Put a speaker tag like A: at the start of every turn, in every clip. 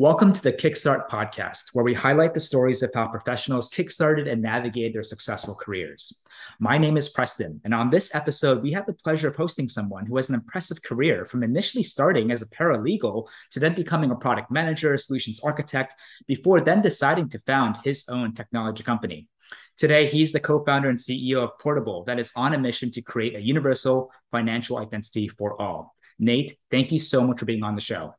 A: Welcome to the Kickstart podcast, where we highlight the stories of how professionals kickstarted and navigated their successful careers. My name is Preston, and on this episode, we have the pleasure of hosting someone who has an impressive career from initially starting as a paralegal to then becoming a product manager, solutions architect, before then deciding to found his own technology company. Today, he's the co founder and CEO of Portabl, that is on a mission to create a universal financial identity for all. Nate, thank you so much for being on the show.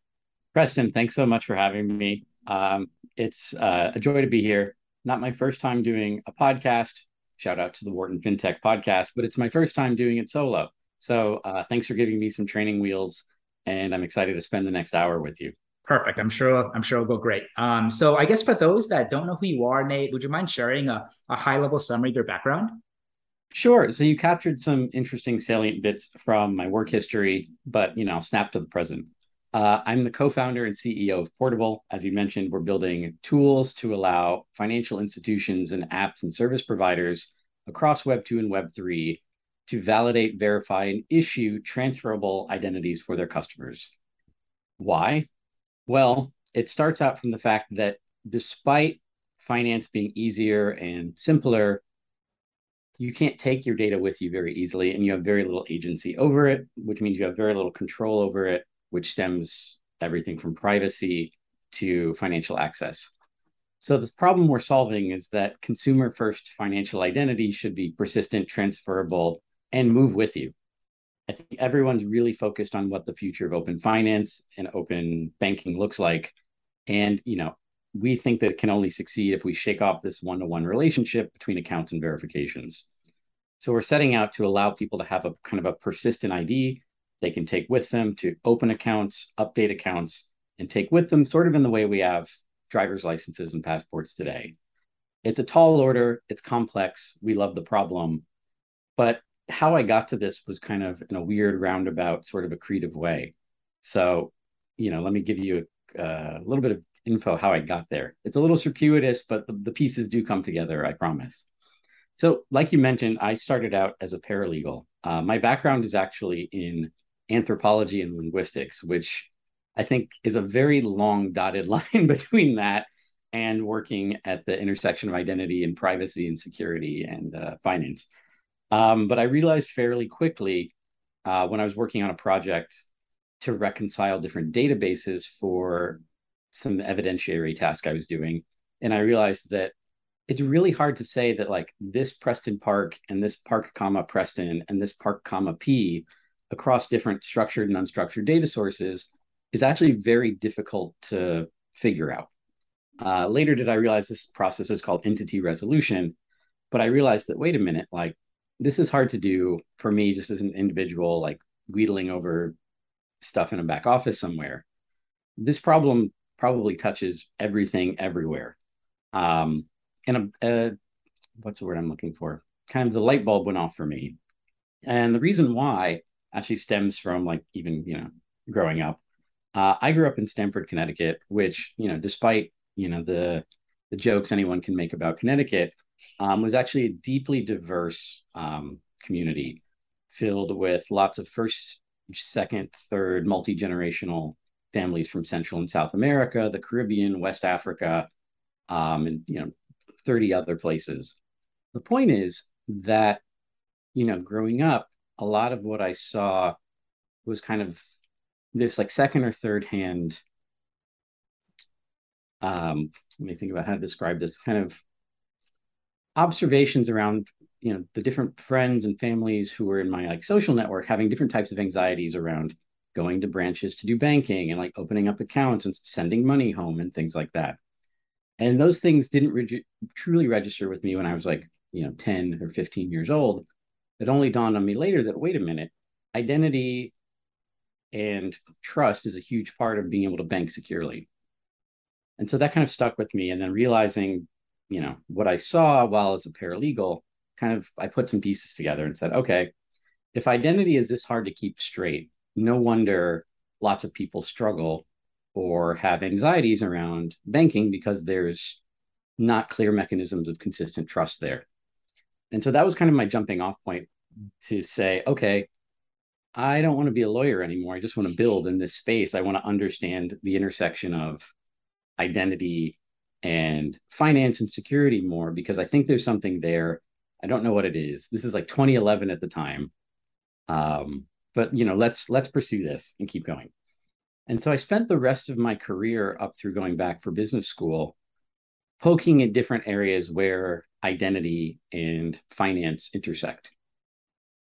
B: Preston, thanks so much for having me. Um, it's uh, a joy to be here. Not my first time doing a podcast. Shout out to the Wharton FinTech podcast, but it's my first time doing it solo. So uh, thanks for giving me some training wheels, and I'm excited to spend the next hour with you.
A: Perfect. I'm sure. I'm sure it'll go great. Um, so I guess for those that don't know who you are, Nate, would you mind sharing a, a high level summary of your background?
B: Sure. So you captured some interesting salient bits from my work history, but you know, I'll snap to the present. Uh, I'm the co-founder and CEO of Portabl. As you mentioned, we're building tools to allow financial institutions and apps and service providers across Web 2 and Web 3 to validate, verify, and issue transferable identities for their customers. Why? Well, it starts out from the fact that despite finance being easier and simpler, you can't take your data with you very easily and you have very little agency over it, which means you have very little control over it which stems everything from privacy to financial access. So, this problem we're solving is that consumer first financial identity should be persistent, transferable, and move with you. I think everyone's really focused on what the future of open finance and open banking looks like. And, you know, we think that it can only succeed if we shake off this one to one relationship between accounts and verifications. So, we're setting out to allow people to have a kind of a persistent ID they can take with them to open accounts, update accounts, and take with them, sort of in the way we have driver's licenses and passports today. It's a tall order, it's complex. We love the problem. But how I got to this was kind of in a weird roundabout, sort of a creative way. So, you know, let me give you a, uh, a little bit of info how I got there. It's a little circuitous, but the, the pieces do come together, I promise. So, like you mentioned, I started out as a paralegal. Uh, my background is actually in anthropology and linguistics, which I think is a very long dotted line between that and working at the intersection of identity and privacy and security and uh, finance. Um, but I realized fairly quickly uh, when I was working on a project to reconcile different databases for some evidentiary task I was doing. And I realized that it's really hard to say that like this Preston Park and this Park comma Preston and this Park comma P across different structured and unstructured data sources is actually very difficult to figure out. Uh, later did I realize this process is called entity resolution, but I realized that wait a minute, like this is hard to do for me just as an individual, like wheedling over stuff in a back office somewhere. This problem probably touches everything everywhere. Um, and a, a, what's the word I'm looking for? Kind of the light bulb went off for me. And the reason why actually stems from like even you know growing up. Uh, I grew up in Stamford, Connecticut, which you know, despite you know the the jokes anyone can make about Connecticut, um, was actually a deeply diverse um, community filled with lots of first, second, third, multi generational families from Central and South America, the Caribbean, West Africa, um, and you know, thirty other places. The point is that you know, growing up, a lot of what I saw was kind of this like second or third hand. Um, let me think about how to describe this kind of observations around you know the different friends and families who were in my like social network having different types of anxieties around going to branches to do banking and like opening up accounts and sending money home and things like that and those things didn't re- truly register with me when i was like you know 10 or 15 years old it only dawned on me later that wait a minute, identity and trust is a huge part of being able to bank securely. And so that kind of stuck with me. And then realizing, you know, what I saw while as a paralegal, kind of I put some pieces together and said, okay, if identity is this hard to keep straight, no wonder lots of people struggle or have anxieties around banking because there's not clear mechanisms of consistent trust there. And so that was kind of my jumping off point to say, okay, I don't want to be a lawyer anymore. I just want to build in this space. I want to understand the intersection of identity and finance and security more because I think there's something there. I don't know what it is. This is like 2011 at the time. Um, but you know, let's let's pursue this and keep going. And so I spent the rest of my career up through going back for business school poking at different areas where identity and finance intersect.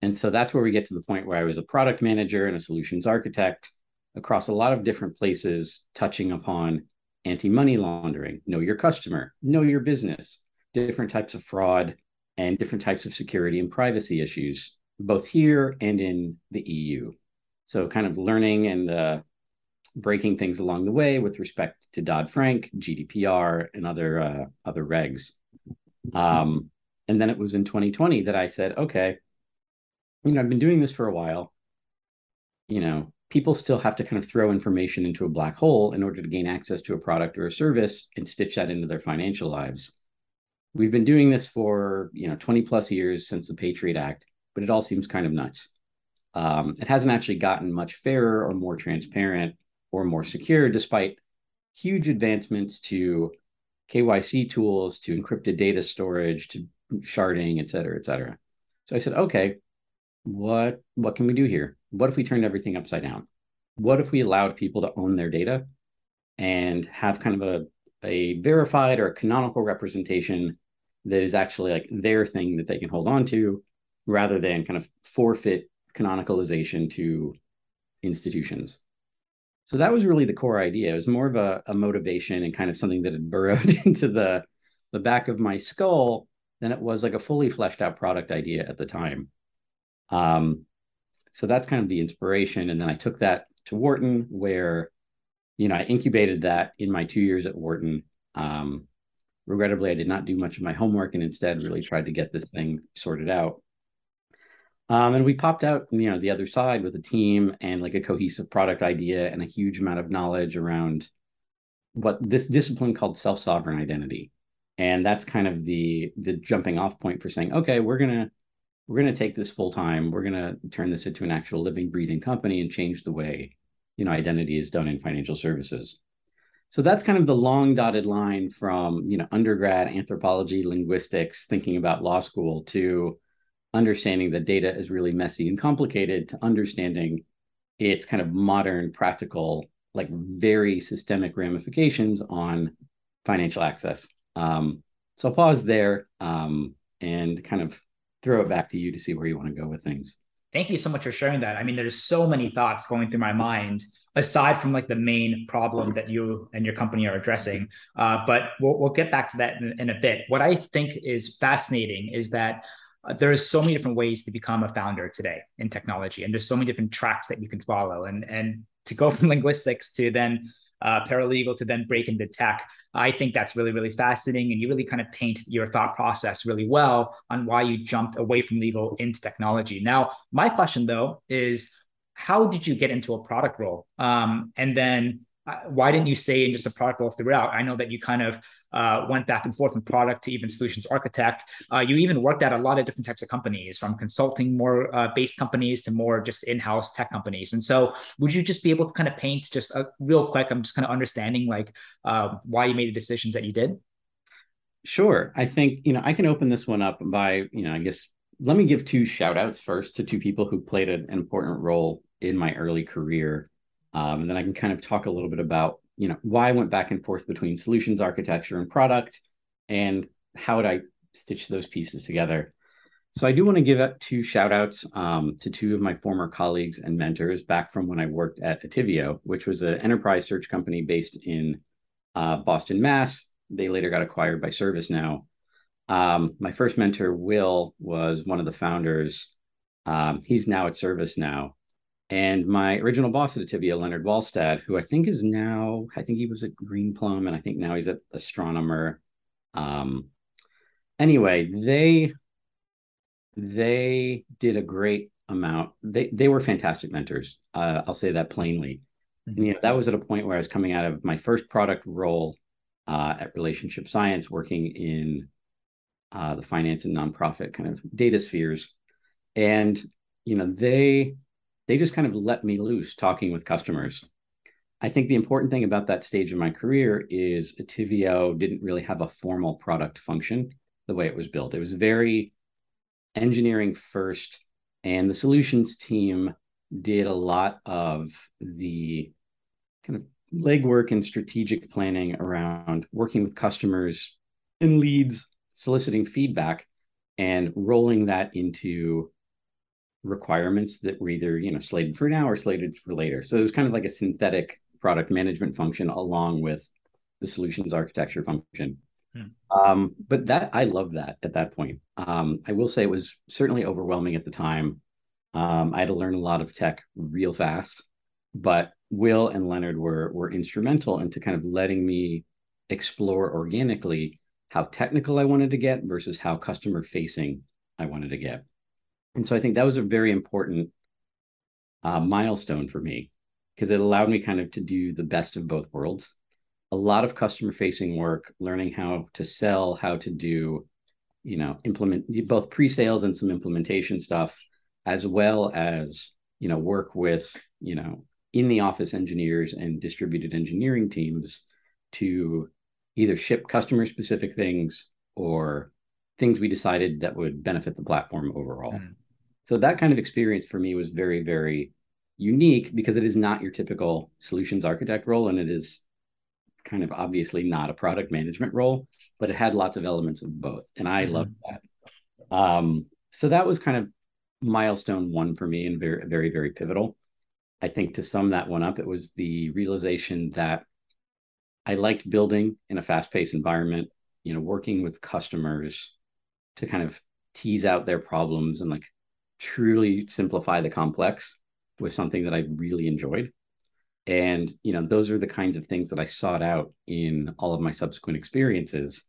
B: And so that's where we get to the point where I was a product manager and a solutions architect across a lot of different places, touching upon anti money laundering, know your customer, know your business, different types of fraud, and different types of security and privacy issues, both here and in the EU. So, kind of learning and uh, breaking things along the way with respect to Dodd Frank, GDPR, and other uh, other regs. Um, and then it was in 2020 that I said, okay, you know, I've been doing this for a while. You know, people still have to kind of throw information into a black hole in order to gain access to a product or a service and stitch that into their financial lives. We've been doing this for you know 20 plus years since the Patriot Act, but it all seems kind of nuts. Um, it hasn't actually gotten much fairer or more transparent or more secure, despite huge advancements to KYC tools, to encrypted data storage, to sharding, et cetera, et cetera. So I said, okay, what what can we do here? What if we turned everything upside down? What if we allowed people to own their data and have kind of a a verified or a canonical representation that is actually like their thing that they can hold on to rather than kind of forfeit canonicalization to institutions. So that was really the core idea. It was more of a, a motivation and kind of something that had burrowed into the the back of my skull than it was like a fully fleshed out product idea at the time. Um, so that's kind of the inspiration. And then I took that to Wharton, where you know I incubated that in my two years at Wharton. Um, regrettably, I did not do much of my homework and instead really tried to get this thing sorted out. Um, and we popped out, you know, the other side with a team and like a cohesive product idea and a huge amount of knowledge around what this discipline called self-sovereign identity. And that's kind of the the jumping off point for saying, okay, we're gonna we're gonna take this full time. We're gonna turn this into an actual living, breathing company and change the way you know identity is done in financial services. So that's kind of the long dotted line from you know undergrad anthropology, linguistics, thinking about law school to understanding that data is really messy and complicated to understanding its kind of modern, practical, like very systemic ramifications on financial access. Um, so I'll pause there um, and kind of throw it back to you to see where you want to go with things.
A: Thank you so much for sharing that. I mean, there's so many thoughts going through my mind aside from like the main problem that you and your company are addressing. Uh, but we'll, we'll get back to that in, in a bit. What I think is fascinating is that uh, there is so many different ways to become a founder today in technology, and there's so many different tracks that you can follow. And and to go from linguistics to then uh, paralegal to then break into tech, I think that's really really fascinating, and you really kind of paint your thought process really well on why you jumped away from legal into technology. Now, my question though is, how did you get into a product role, um, and then why didn't you stay in just a product role throughout? I know that you kind of uh, went back and forth from product to even solutions architect. Uh, you even worked at a lot of different types of companies, from consulting more uh, based companies to more just in-house tech companies. And so, would you just be able to kind of paint just a real quick? I'm just kind of understanding like uh, why you made the decisions that you did.
B: Sure. I think you know I can open this one up by you know I guess let me give two shout outs first to two people who played an important role in my early career um, and then I can kind of talk a little bit about, you know, why I went back and forth between solutions architecture and product and how would I stitch those pieces together. So I do want to give up two shout outs um, to two of my former colleagues and mentors back from when I worked at Attivio, which was an enterprise search company based in uh, Boston, Mass. They later got acquired by ServiceNow. Um, my first mentor, Will, was one of the founders. Um, he's now at ServiceNow. And my original boss at Attivio, Leonard Wallstad, who I think is now, I think he was at Greenplum, and I think now he's at Astronomer. Um, anyway, they they did a great amount. They they were fantastic mentors. Uh, I'll say that plainly. Mm-hmm. And you know, that was at a point where I was coming out of my first product role uh, at Relationship Science, working in uh, the finance and nonprofit kind of data spheres, and you know they they just kind of let me loose talking with customers. I think the important thing about that stage of my career is Attivio didn't really have a formal product function the way it was built. It was very engineering first, and the solutions team did a lot of the kind of legwork and strategic planning around working with customers and leads, soliciting feedback, and rolling that into requirements that were either you know slated for now or slated for later. So it was kind of like a synthetic product management function along with the solutions architecture function. Hmm. Um, but that I love that at that point. Um, I will say it was certainly overwhelming at the time. Um, I had to learn a lot of tech real fast, but Will and Leonard were were instrumental into kind of letting me explore organically how technical I wanted to get versus how customer facing I wanted to get. And so I think that was a very important uh, milestone for me because it allowed me kind of to do the best of both worlds. A lot of customer facing work, learning how to sell, how to do, you know, implement both pre sales and some implementation stuff, as well as, you know, work with, you know, in the office engineers and distributed engineering teams to either ship customer specific things or things we decided that would benefit the platform overall. Mm. So that kind of experience for me was very, very unique because it is not your typical solutions architect role and it is kind of obviously not a product management role, but it had lots of elements of both. And I mm-hmm. loved that. Um, so that was kind of milestone one for me and very, very, very pivotal. I think to sum that one up, it was the realization that I liked building in a fast paced environment, you know, working with customers to kind of tease out their problems and like truly simplify the complex was something that I really enjoyed. And, you know, those are the kinds of things that I sought out in all of my subsequent experiences,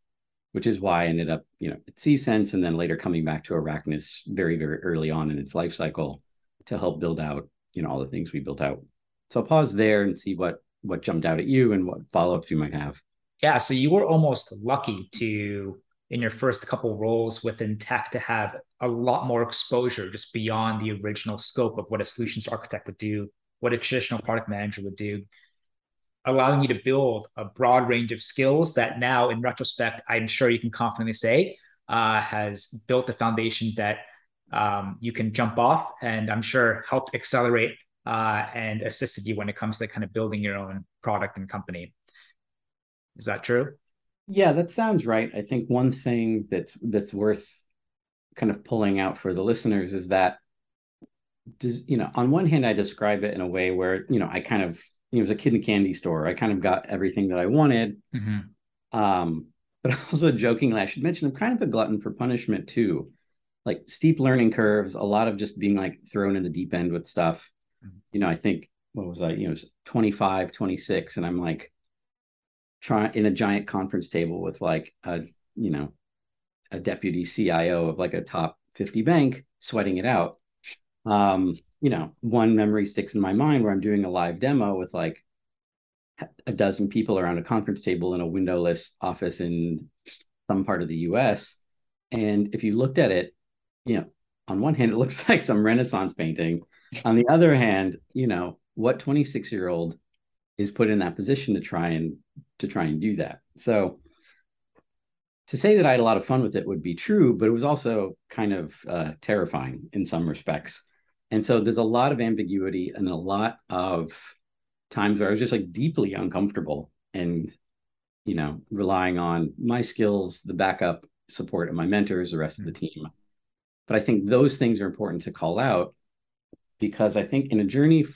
B: which is why I ended up, you know, at Csense and then later coming back to Arachnys very, very early on in its life cycle to help build out, you know, all the things we built out. So I'll pause there and see what what jumped out at you and what follow-ups you might have.
A: Yeah. So you were almost lucky to in your first couple roles within tech to have a lot more exposure just beyond the original scope of what a solutions architect would do, what a traditional product manager would do, allowing you to build a broad range of skills that now, in retrospect, I'm sure you can confidently say uh, has built a foundation that um, you can jump off and I'm sure helped accelerate uh, and assisted you when it comes to kind of building your own product and company. Is that true?
B: Yeah, that sounds right. I think one thing that's that's worth kind of pulling out for the listeners is that does you know on one hand I describe it in a way where you know I kind of you know, it was a kid in a candy store. I kind of got everything that I wanted. Mm-hmm. Um, but also jokingly, I should mention I'm kind of a glutton for punishment too. Like steep learning curves, a lot of just being like thrown in the deep end with stuff. Mm-hmm. You know, I think what was I, you know, 25, 26, and I'm like, trying in a giant conference table with like a you know a deputy CIO of like a top 50 bank sweating it out. Um, you know, one memory sticks in my mind where I'm doing a live demo with like a dozen people around a conference table in a windowless office in some part of the US. And if you looked at it, you know, on one hand, it looks like some Renaissance painting. On the other hand, you know, what 26 year old is put in that position to try and to try and do that. So to say that I had a lot of fun with it would be true, but it was also kind of uh, terrifying in some respects. And so there's a lot of ambiguity and a lot of times where I was just like deeply uncomfortable and, you know, relying on my skills, the backup support of my mentors, the rest of the team. But I think those things are important to call out because I think in a journey,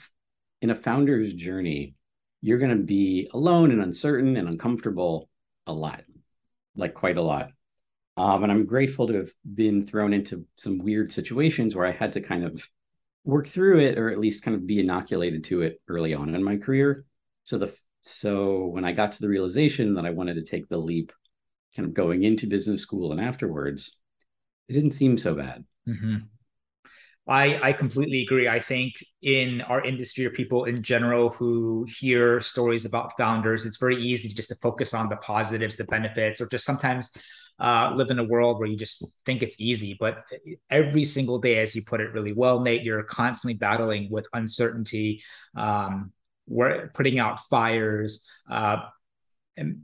B: in a founder's journey, you're going to be alone and uncertain and uncomfortable a lot, like quite a lot. Um, and I'm grateful to have been thrown into some weird situations where I had to kind of work through it or at least kind of be inoculated to it early on in my career. So the so when I got to the realization that I wanted to take the leap, kind of going into business school and afterwards, it didn't seem so bad. Mm-hmm.
A: I, I completely agree. I think in our industry or people in general who hear stories about founders, it's very easy just to focus on the positives, the benefits, or just sometimes uh, live in a world where you just think it's easy. But every single day, as you put it really well, Nate, you're constantly battling with uncertainty, um, we're putting out fires uh, and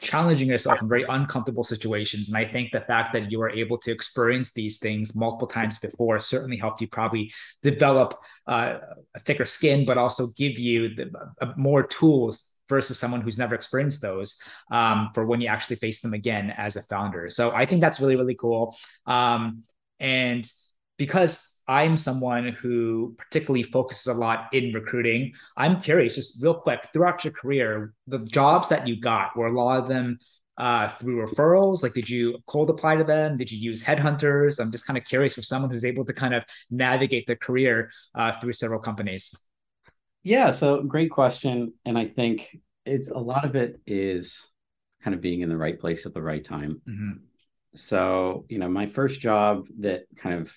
A: challenging yourself in very uncomfortable situations. And I think the fact that you were able to experience these things multiple times before certainly helped you probably develop uh, a thicker skin, but also give you the, uh, more tools versus someone who's never experienced those um, for when you actually face them again as a founder. So I think that's really, really cool. Um, and because I'm someone who particularly focuses a lot in recruiting. I'm curious, just real quick, throughout your career, the jobs that you got were a lot of them uh, through referrals? Like, did you cold apply to them? Did you use headhunters? I'm just kind of curious for someone who's able to kind of navigate their career uh, through several companies.
B: Yeah, so great question, and I think it's a lot of it is kind of being in the right place at the right time. Mm-hmm. So, you know, my first job that kind of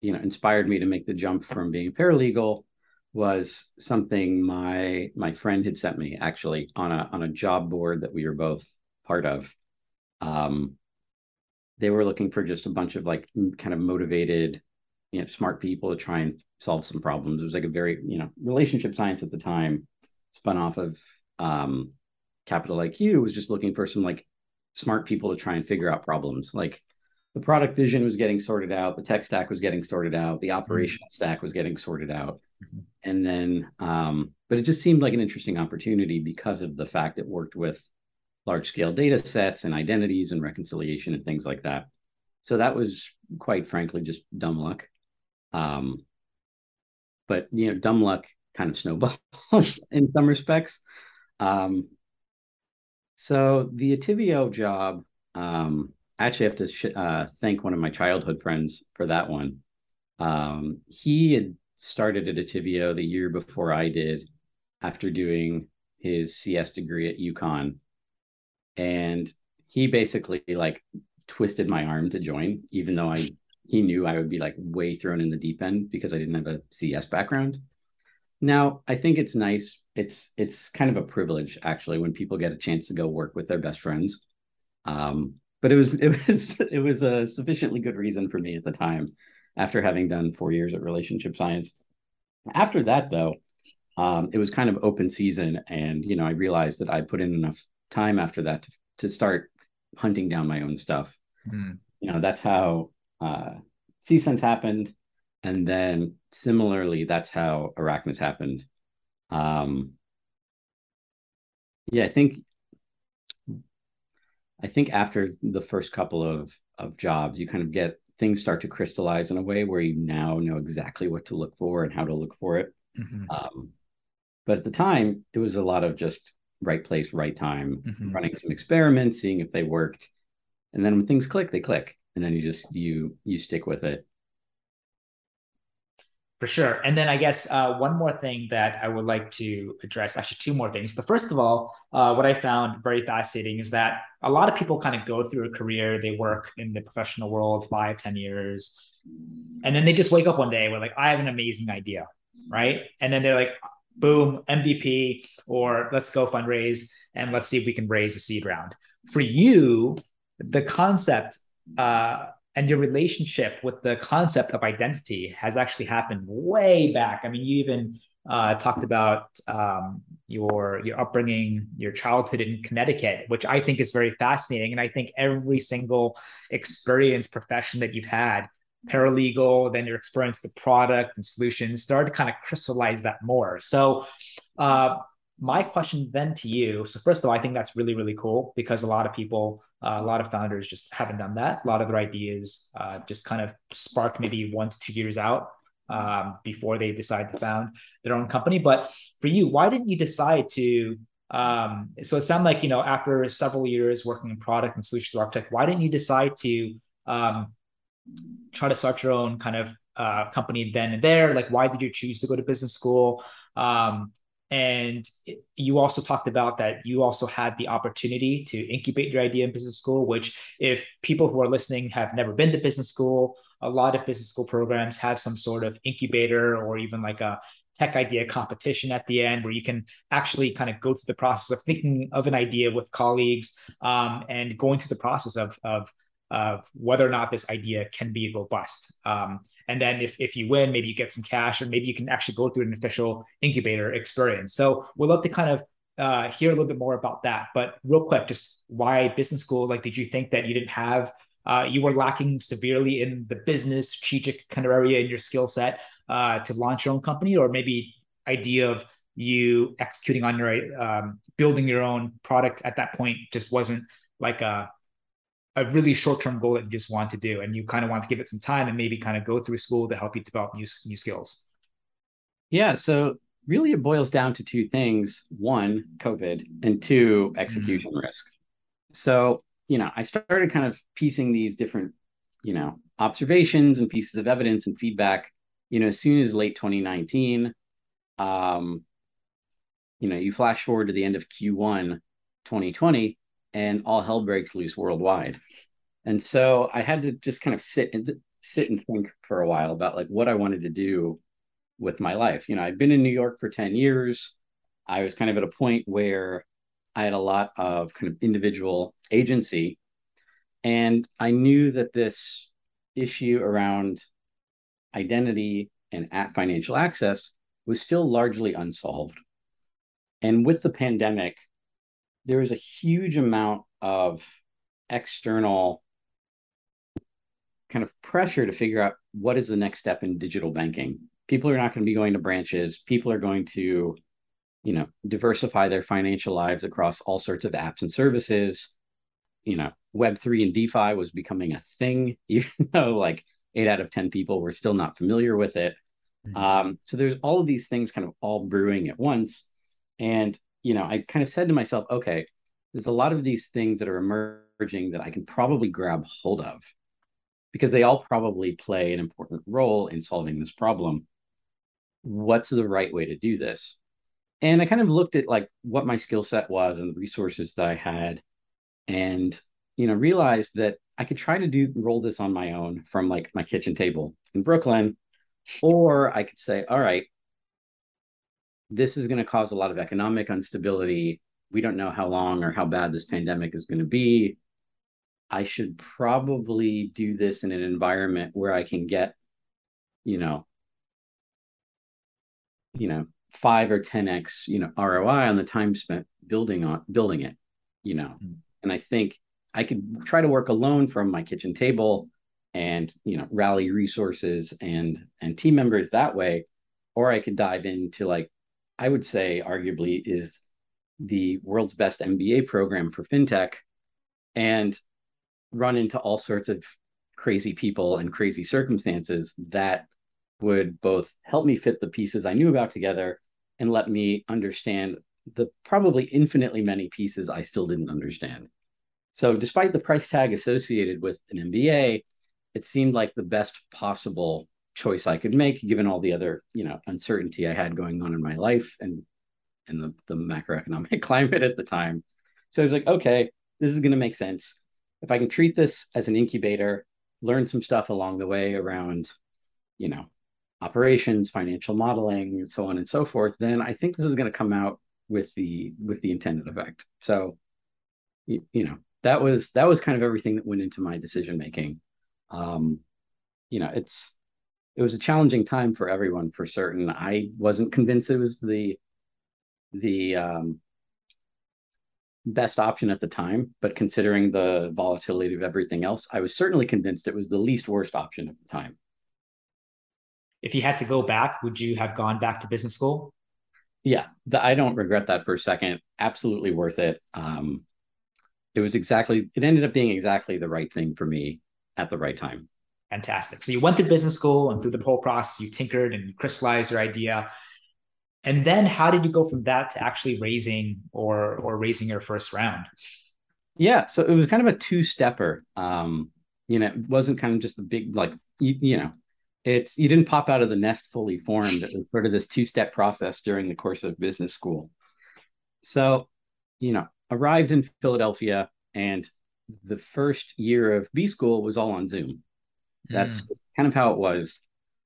B: you know inspired me to make the jump from being paralegal was something my my friend had sent me actually on a on a job board that we were both part of. Um they were looking for just a bunch of like kind of motivated you know smart people to try and solve some problems. It was like a very you know relationship science at the time spun off of um capital iq was just looking for some like smart people to try and figure out problems. Like the product vision was getting sorted out, the tech stack was getting sorted out, the mm-hmm. operational mm-hmm. stack was getting sorted out. Mm-hmm. And then, um, but it just seemed like an interesting opportunity because of the fact it worked with large scale data sets and identities and reconciliation and things like that. So that was quite frankly just dumb luck. Um, but you know, dumb luck kind of snowballs in some respects. Um, so the Attivio job, um, I actually have to sh- uh, thank one of my childhood friends for that one. Um, he had started at Attivio the year before I did, after doing his CS degree at UConn, and he basically like twisted my arm to join, even though I he knew I would be like way thrown in the deep end because I didn't have a CS background. Now, I think it's nice. It's it's kind of a privilege actually when people get a chance to go work with their best friends. Um, but it was it was it was a sufficiently good reason for me at the time after having done four years at relationship science. After that though um, it was kind of open season and you know i realized that i put in enough time after that to, to start hunting down my own stuff. Mm. you know that's how uh sense happened and then similarly that's how Arachnys happened. Um yeah i think I think after the first couple of of jobs, you kind of get things start to crystallize in a way where you now know exactly what to look for and how to look for it. Mm-hmm. Um, but at the time, it was a lot of just right place, right time, mm-hmm. running some experiments, seeing if they worked, and then when things click, they click, and then you just you you stick with it.
A: For sure. And then I guess uh, one more thing that I would like to address, actually, two more things. The first of all, uh, what I found very fascinating is that a lot of people kind of go through a career, they work in the professional world five, ten years, and then they just wake up one day with like, I have an amazing idea, right? And then they're like, boom, MVP, or let's go fundraise and let's see if we can raise a seed round. For you, the concept, uh, and your relationship with the concept of identity has actually happened way back. I mean, you even uh, talked about um, your your upbringing, your childhood in Connecticut, which I think is very fascinating. And I think every single experience, profession that you've had, paralegal, then your experience, the product and solutions, started to kind of crystallize that more. So, uh, my question then to you. So, first of all, I think that's really really cool because a lot of people uh, a lot of founders just haven't done that. A lot of their ideas uh, just kind of spark maybe one to two years out um, before they decide to found their own company. But for you, why didn't you decide to? Um, so it sounded like you know after several years working in product and solutions architect, why didn't you decide to um, try to start your own kind of uh, company then and there? Like, why did you choose to go to business school? Um, and you also talked about that you also had the opportunity to incubate your idea in business school, which, if people who are listening have never been to business school, a lot of business school programs have some sort of incubator or even like a tech idea competition at the end where you can actually kind of go through the process of thinking of an idea with colleagues um, and going through the process of, of of whether or not this idea can be robust. Um, and then if, if you win, maybe you get some cash, or maybe you can actually go through an official incubator experience. So we'd love to kind of uh, hear a little bit more about that. But real quick, just why business school? Like, did you think that you didn't have, uh, you were lacking severely in the business strategic kind of area in your skill set uh, to launch your own company, or maybe idea of you executing on your um, building your own product at that point just wasn't like a a really short term goal that you just want to do, and you kind of want to give it some time and maybe kind of go through school to help you develop new new skills.
B: Yeah, so really it boils down to two things: one, COVID, and two, execution mm-hmm. risk. So you know, I started kind of piecing these different you know observations and pieces of evidence and feedback. You know, as soon as late 2019, um, you know, you flash forward to the end of Q1 2020, and all hell breaks loose worldwide. And so I had to just kind of sit and sit and think for a while about like what I wanted to do with my life. You know, I'd been in New York for 10 years. I was kind of at a point where I had a lot of kind of individual agency. And I knew that this issue around identity and at financial access was still largely unsolved. And with the pandemic, there was a huge amount of external kind of pressure to figure out what is the next step in digital banking. People are not going to be going to branches. People are going to, you know, diversify their financial lives across all sorts of apps and services. You know, Web3 and DeFi was becoming a thing, even though like eight out of 10 people were still not familiar with it. Mm-hmm. Um, so there's all of these things kind of all brewing at once. And you know, I kind of said to myself, okay, there's a lot of these things that are emerging that I can probably grab hold of because they all probably play an important role in solving this problem. What's the right way to do this? And I kind of looked at like what my skill set was and the resources that I had and you know realized that I could try to do roll this on my own from like my kitchen table in Brooklyn or I could say all right this is going to cause a lot of economic instability. We don't know how long or how bad this pandemic is going to be. I should probably do this in an environment where I can get, you know, you know, five or 10x, you know, ROI on the time spent building on building it, you know. Mm-hmm. And I think I could try to work alone from my kitchen table and, you know, rally resources and and team members that way. Or I could dive into like I would say arguably is the world's best MBA program for fintech and run into all sorts of crazy people and crazy circumstances that would both help me fit the pieces I knew about together and let me understand the probably infinitely many pieces I still didn't understand. So, despite the price tag associated with an MBA, it seemed like the best possible choice I could make given all the other, you know, uncertainty I had going on in my life and and the, the macroeconomic climate at the time. So I was like, okay, this is going to make sense. If I can treat this as an incubator, learn some stuff along the way around, you know, operations, financial modeling, and so on and so forth, then I think this is going to come out with the with the intended effect. So, you, you know, that was that was kind of everything that went into my decision making. Um, you know, it's it was a challenging time for everyone for certain. I wasn't convinced it was the the um, best option at the time, but considering the volatility of everything else, I was certainly convinced it was the least worst option at the time.
A: If you had to go back, would you have gone back to business school?
B: Yeah, the, I don't regret that for a second. Absolutely worth it. Um, it was exactly, it ended up being exactly the right thing for me at the right time.
A: Fantastic. So you went through business school and through the whole process, you tinkered and you crystallized your idea. And then how did you go from that to actually raising or or raising your first round?
B: Yeah, so it was kind of a two-stepper. Um, you know, it wasn't kind of just a big like you, you know, it's you didn't pop out of the nest fully formed. It was sort of this two-step process during the course of business school. So, you know, arrived in Philadelphia and the first year of B school was all on Zoom. That's mm. kind of how it was.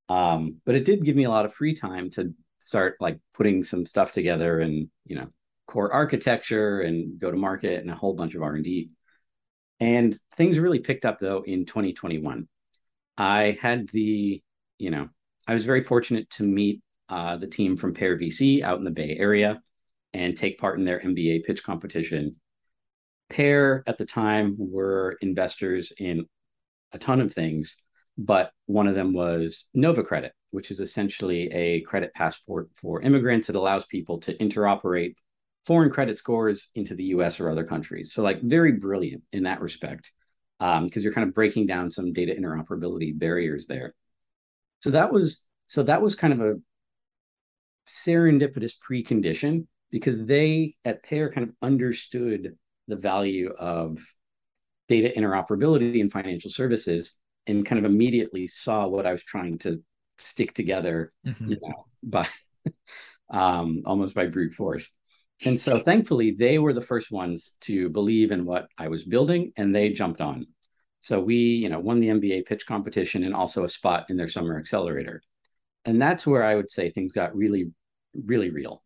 B: Um, but it did give me a lot of free time to start like putting some stuff together and you know core architecture and go to market and a whole bunch of r&d And things really picked up though in 2021. I had the, you know, I was very fortunate to meet uh, the team from Pear VC out in the Bay Area and take part in their MBA pitch competition. Pear at the time were investors in a ton of things, but one of them was Nova Credit, which is essentially a credit passport for immigrants. It allows people to interoperate foreign credit scores into the US or other countries. So, like, very brilliant in that respect, because um, you're kind of breaking down some data interoperability barriers there. So that was so that was kind of a serendipitous precondition because they at Pear kind of understood the value of data interoperability in financial services and kind of immediately saw what I was trying to stick together, mm-hmm. you know, by um, almost by brute force. And so thankfully, they were the first ones to believe in what I was building and they jumped on. So we, you know, won the MBA pitch competition and also a spot in their summer accelerator. And that's where I would say things got really, really real.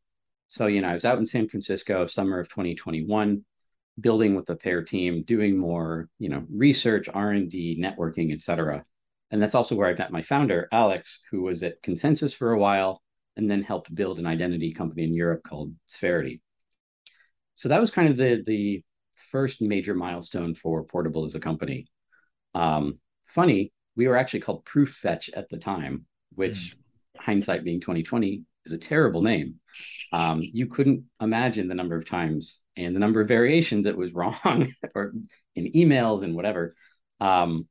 B: So, you know, I was out in San Francisco summer of 2021 building with the Pear team, doing more, you know, research, R&D, networking, et cetera. And that's also where I met my founder, Alex, who was at ConsenSys for a while and then helped build an identity company in Europe called Spherity. So that was kind of the the first major milestone for Portabl as a company. Um, funny, we were actually called Proof Fetch at the time, which mm. hindsight being 2020 is a terrible name. Um, you couldn't imagine the number of times and the number of variations it was wrong or in emails and whatever. Um,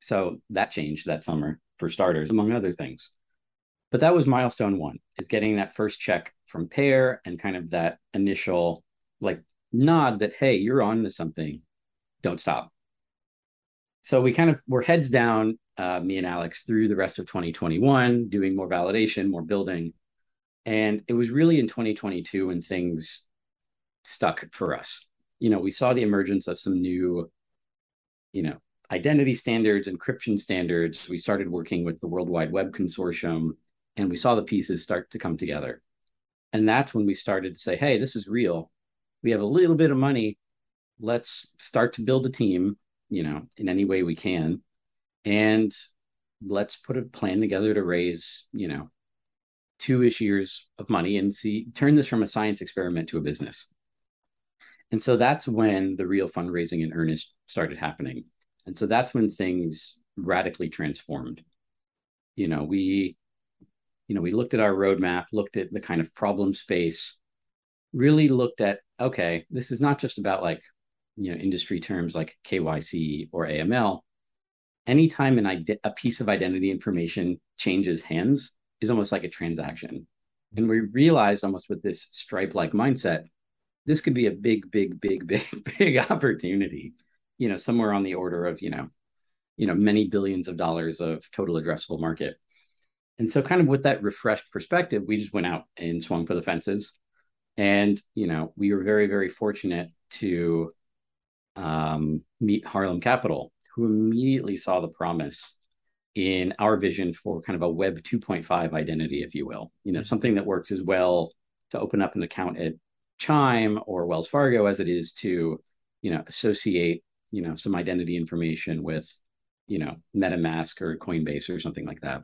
B: so that changed that summer for starters, among other things. But that was milestone one is getting that first check from Pear and kind of that initial like nod that, hey, you're on to something. Don't stop. So we kind of were heads down, uh, me and Alex, through the rest of 2021, doing more validation, more building. And it was really in 2022 when things stuck for us. You know, we saw the emergence of some new, you know, identity standards, encryption standards. We started working with the World Wide Web Consortium, and we saw the pieces start to come together. And that's when we started to say, hey, this is real. We have a little bit of money. Let's start to build a team, you know, in any way we can. And let's put a plan together to raise, you know, two-ish years of money and see turn this from a science experiment to a business. And so that's when the real fundraising in earnest started happening. And so that's when things radically transformed. You know, we, you know, we looked at our roadmap, looked at the kind of problem space, really looked at, okay, this is not just about like, you know, industry terms like KYC or AML. Anytime an ide- a piece of identity information changes hands, is almost like a transaction. And we realized almost with this stripe like mindset, this could be a big, big, big, big, big opportunity, you know, somewhere on the order of, you know, you know, many billions of dollars of total addressable market. And so kind of with that refreshed perspective, we just went out and swung for the fences. And, you know, we were very, very fortunate to um, meet Harlem Capital, who immediately saw the promise in our vision for kind of a web 2.5 identity if you will you know something that works as well to open up an account at chime or wells fargo as it is to you know associate you know some identity information with you know metamask or coinbase or something like that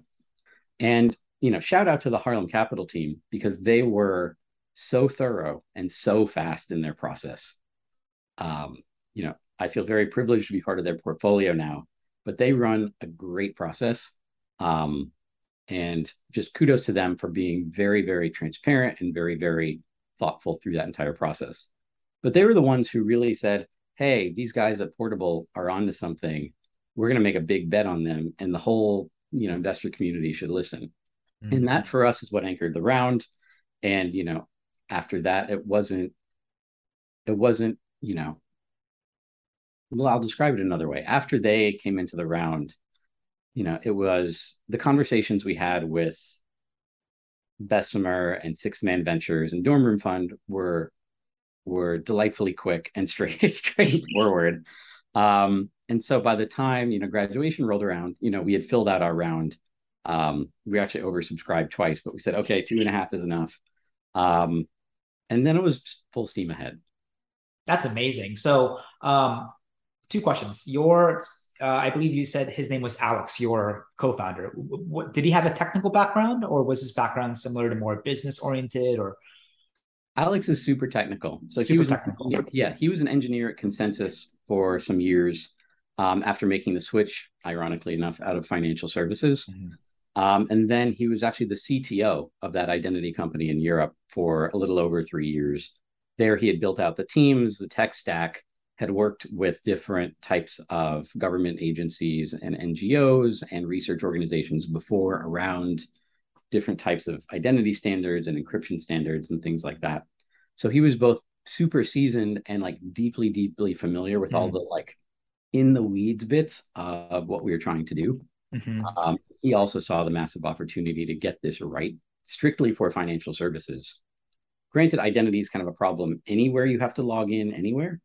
B: and you know shout out to the harlem capital team because they were so thorough and so fast in their process um you know i feel very privileged to be part of their portfolio now but they run a great process. Um, and just kudos to them for being very, very transparent and very, very thoughtful through that entire process. But they were the ones who really said, hey, these guys at Portabl are onto something. We're going to make a big bet on them. And the whole, you know, investor community should listen. Mm-hmm. And that for us is what anchored the round. And, you know, after that, it wasn't, it wasn't, you know, well, I'll describe it another way. After they came into the round, you know, it was the conversations we had with Bessemer and Sixth Man Ventures and Dorm Room Fund were were delightfully quick and straight straightforward. Um, and so by the time you know graduation rolled around, you know, we had filled out our round. Um, we actually oversubscribed twice, but we said, okay, two and a half is enough. Um, and then it was full steam ahead.
A: That's amazing. So um, two questions. Your, uh, I believe you said his name was Alex, your co-founder. What, did he have a technical background, or was his background similar to more business oriented, or?
B: Alex is super technical. So
A: super
B: he was,
A: technical.
B: Yeah, he was an engineer at ConsenSys for some years um, after making the switch, ironically enough, out of financial services. Mm-hmm. Um, and then he was actually the CTO of that identity company in Europe for a little over three years. There, he had built out the teams, the tech stack, had worked with different types of government agencies and NGOs and research organizations before around different types of identity standards and encryption standards and things like that. So he was both super seasoned and like deeply, deeply familiar with mm-hmm. all the like in the weeds bits of what we were trying to do. Mm-hmm. Um, he also saw the massive opportunity to get this right strictly for financial services. Granted, identity is kind of a problem anywhere you have to log in anywhere,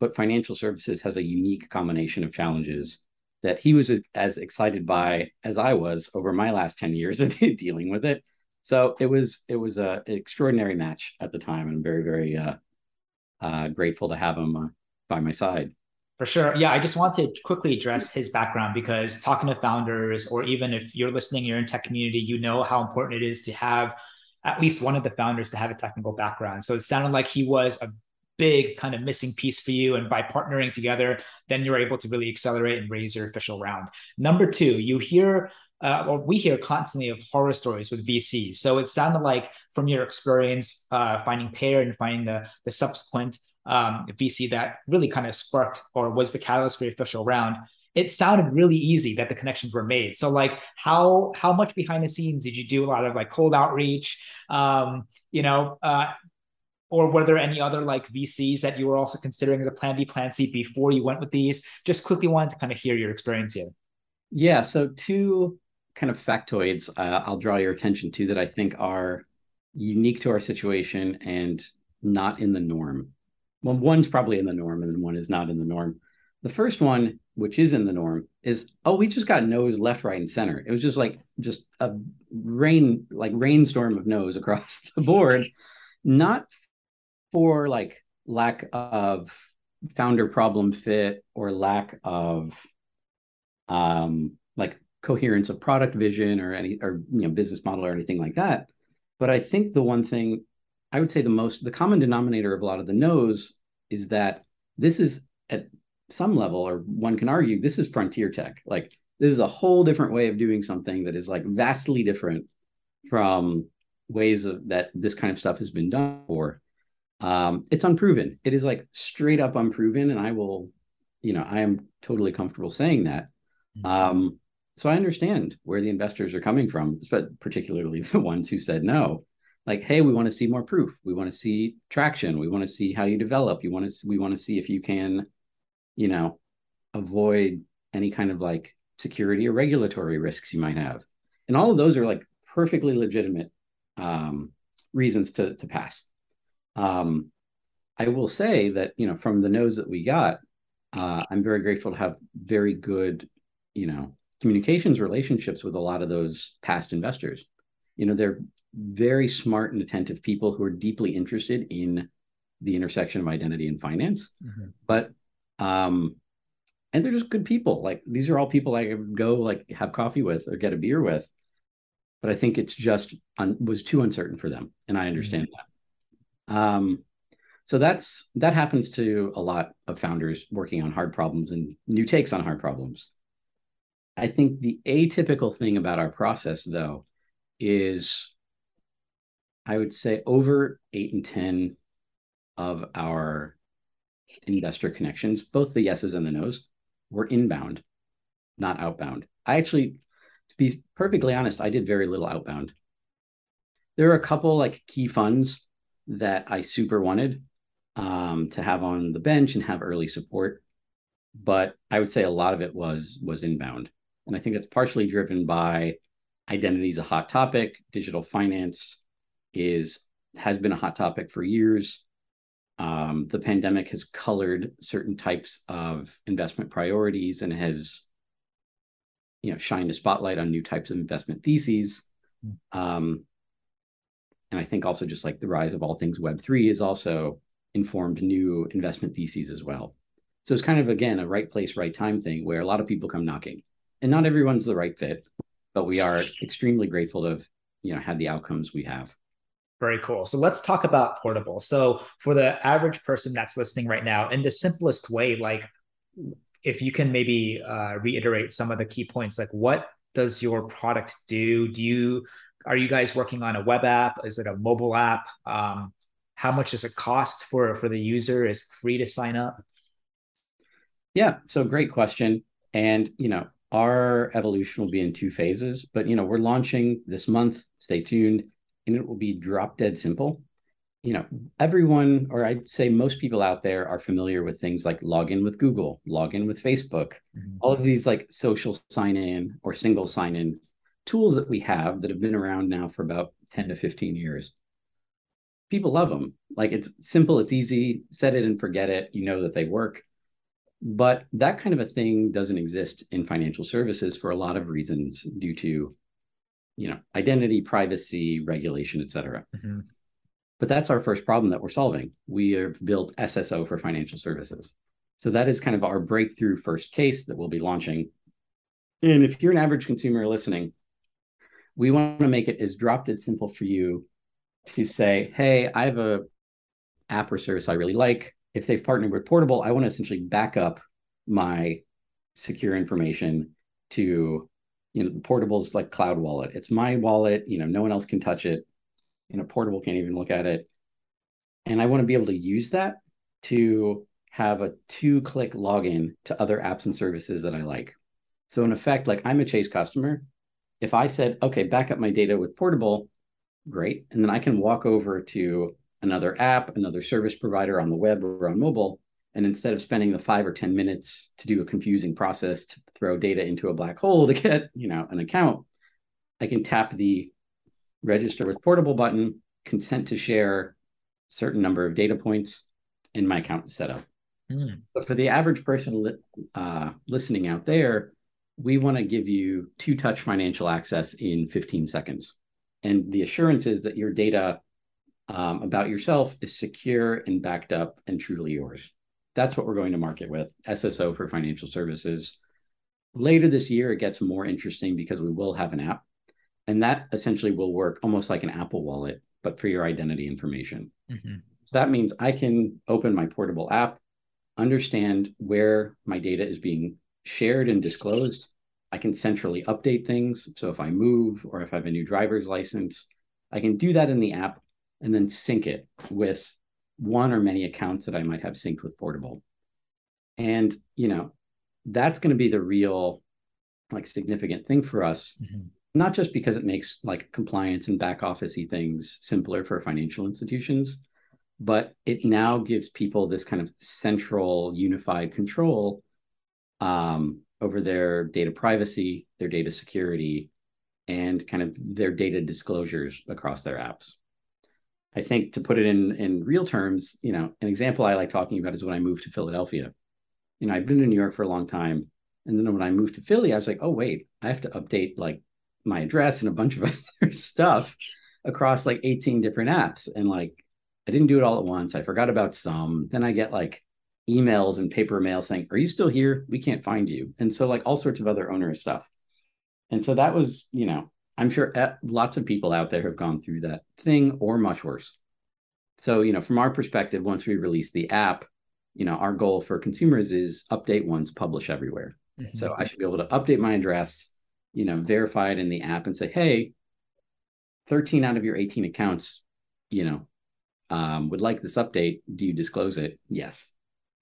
B: but financial services has a unique combination of challenges that he was as excited by as I was over my last 10 years of dealing with it. So it was it was a, an extraordinary match at the time, and I'm very very uh, uh, grateful to have him uh, by my side.
A: For sure. Yeah, I just want to quickly address his background because talking to founders, or even if you're listening, you're in tech community, you know how important it is to have at least one of the founders to have a technical background. So it sounded like he was a big kind of missing piece for you. And by partnering together, then you're able to really accelerate and raise your official round. Number two, you hear uh, or we hear constantly of horror stories with VCs. So it sounded like from your experience uh, finding Pear and finding the the subsequent um, VC that really kind of sparked or was the catalyst for the official round. It sounded really easy that the connections were made. So like how how much behind the scenes did you do a lot of like cold outreach? Um, you know, uh, or were there any other like VCs that you were also considering as a plan B, plan C before you went with these? Just quickly wanted to kind of hear your experience here.
B: Yeah. So two kind of factoids uh, I'll draw your attention to that I think are unique to our situation and not in the norm. Well, one's probably in the norm and one is not in the norm. The first one, which is in the norm, is oh, we just got no's left, right, and center. It was just like just a rain, like rainstorm of no's across the board, not for like lack of founder problem fit or lack of um like coherence of product vision or any or you know business model or anything like that but i think the one thing I would say the most the common denominator of a lot of the no's is that this is at some level, or one can argue, this is frontier tech. Like this is a whole different way of doing something that is like vastly different from ways of, that this kind of stuff has been done for. Um, it's unproven. It is like straight up unproven, and I will, you know, I am totally comfortable saying that. Mm-hmm. Um, so I understand where the investors are coming from, but particularly the ones who said no like hey we want to see more proof we want to see traction we want to see how you develop you want to we want to see if you can you know avoid any kind of like security or regulatory risks you might have and all of those are like perfectly legitimate um, reasons to to pass um, i will say that you know from the no's that we got uh, i'm very grateful to have very good you know communications relationships with a lot of those past investors you know they're very smart and attentive people who are deeply interested in the intersection of identity and finance. Mm-hmm. But um, and they're just good people. Like these are all people I go like have coffee with or get a beer with. But I think it's just un- was too uncertain for them, and I understand mm-hmm. that. Um, so that's that happens to a lot of founders working on hard problems and new takes on hard problems. I think the atypical thing about our process, though, is I would say over eight and 10 of our investor connections, both the yeses and the nos, were inbound, not outbound. I actually, to be perfectly honest, I did very little outbound. There are a couple like key funds that I super wanted um, to have on the bench and have early support, but I would say a lot of it was was inbound, and I think that's partially driven by identity is a hot topic, digital finance is has been a hot topic for years. Um, the pandemic has colored certain types of investment priorities and has, you know, shined a spotlight on new types of investment theses. Hmm. Um, and I think also just like the rise of all things Web three is also informed new investment theses as well. So it's kind of again a right place, right time thing where a lot of people come knocking, and not everyone's the right fit, but we are extremely grateful to have you know had the outcomes we have.
A: Very cool. So let's talk about Portabl. So for the average person that's listening right now, in the simplest way, like if you can maybe uh, reiterate some of the key points, like what does your product do? Do you are you guys working on a web app? Is it a mobile app? Um, how much does it cost for for the user? Is it free to sign up?
B: Yeah, so great question. And you know, our evolution will be in two phases, but you know, we're launching this month. Stay tuned and it will be drop dead simple. You know, everyone, or I'd say most people out there are familiar with things like login with Google, login with Facebook, mm-hmm. all of these like social sign in or single sign in tools that we have that have been around now for about 10 to 15 years. People love them. Like it's simple, it's easy, set it and forget it. You know that they work. But that kind of a thing doesn't exist in financial services for a lot of reasons due to you know identity privacy regulation et cetera mm-hmm. but that's our first problem that we're solving we have built sso for financial services so that is kind of our breakthrough first case that we'll be launching and if you're an average consumer listening we want to make it as drop dead simple for you to say hey i have a app or service i really like. If they've partnered with Portabl i want to essentially back up my secure information to you know the Portabl's like cloud wallet. It's my wallet you know no one else can touch it. You know Portabl can't even look at it. And i want to be able to use that to have a two click login to other apps and services that i like. So in effect like i'm a chase customer if i said okay back up my data with Portabl great and then i can walk over to another app another service provider on the web or on mobile and instead of spending the five or 10 minutes to do a confusing process to throw data into a black hole to get, you know, an account, I can tap the register with Portabl button, consent to share certain number of data points, and my account is set up. Mm. But for the average person uh, listening out there, we want to give you two touch financial access in 15 seconds. And the assurance is that your data um, about yourself is secure and backed up and truly yours that's what we're going to market with SSO for financial services. Later this year, it gets more interesting because we will have an app, and that essentially will work almost like an Apple Wallet, but for your identity information. Mm-hmm. So that means I can open my Portabl app, understand where my data is being shared and disclosed. I can centrally update things. So if I move or if I have a new driver's license, I can do that in the app and then sync it with one or many accounts that I might have synced with Portabl. And, you know, that's going to be the real like significant thing for us. Mm-hmm. Not just because it makes like compliance and back officey things simpler for financial institutions, but it now gives people this kind of central unified control um, over their data privacy, their data security, and kind of their data disclosures across their apps. I think to put it in in real terms, you know, an example I like talking about is when I moved to Philadelphia. You know, I've been in New York for a long time, and then when I moved to Philly, I was like, oh wait, I have to update like my address and a bunch of other stuff across like 18 different apps, and like I didn't do it all at once. I forgot about some. Then I get like emails and paper mail saying, "Are you still here? We can't find you," and so like all sorts of other onerous stuff. And so that was, you know, I'm sure lots of people out there have gone through that thing or much worse. So, you know, from our perspective, once we release the app, you know, our goal for consumers is update once, publish everywhere. Mm-hmm. So I should be able to update my address, you know, verify it in the app and say, hey, 13 out of your 18 accounts, you know, um, would like this update. Do you disclose it? Yes.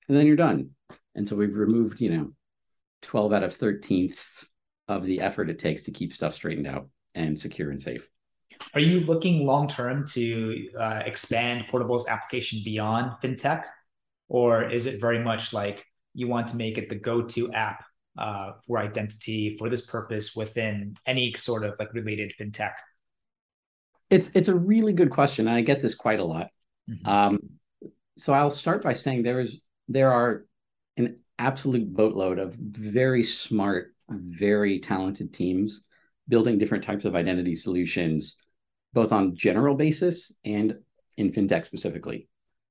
B: And then you're done. And so we've removed, you know, 12 out of 13ths of the effort it takes to keep stuff straightened out and secure and safe.
A: Are you looking long term to uh, expand Portabl's application beyond fintech, or is it very much like you want to make it the go to app uh, for identity for this purpose within any sort of like related fintech?
B: It's it's a really good question, and I get this quite a lot. Mm-hmm. Um, so I'll start by saying there is there are an absolute boatload of very smart, very talented teams building different types of identity solutions, both on general basis and in fintech specifically.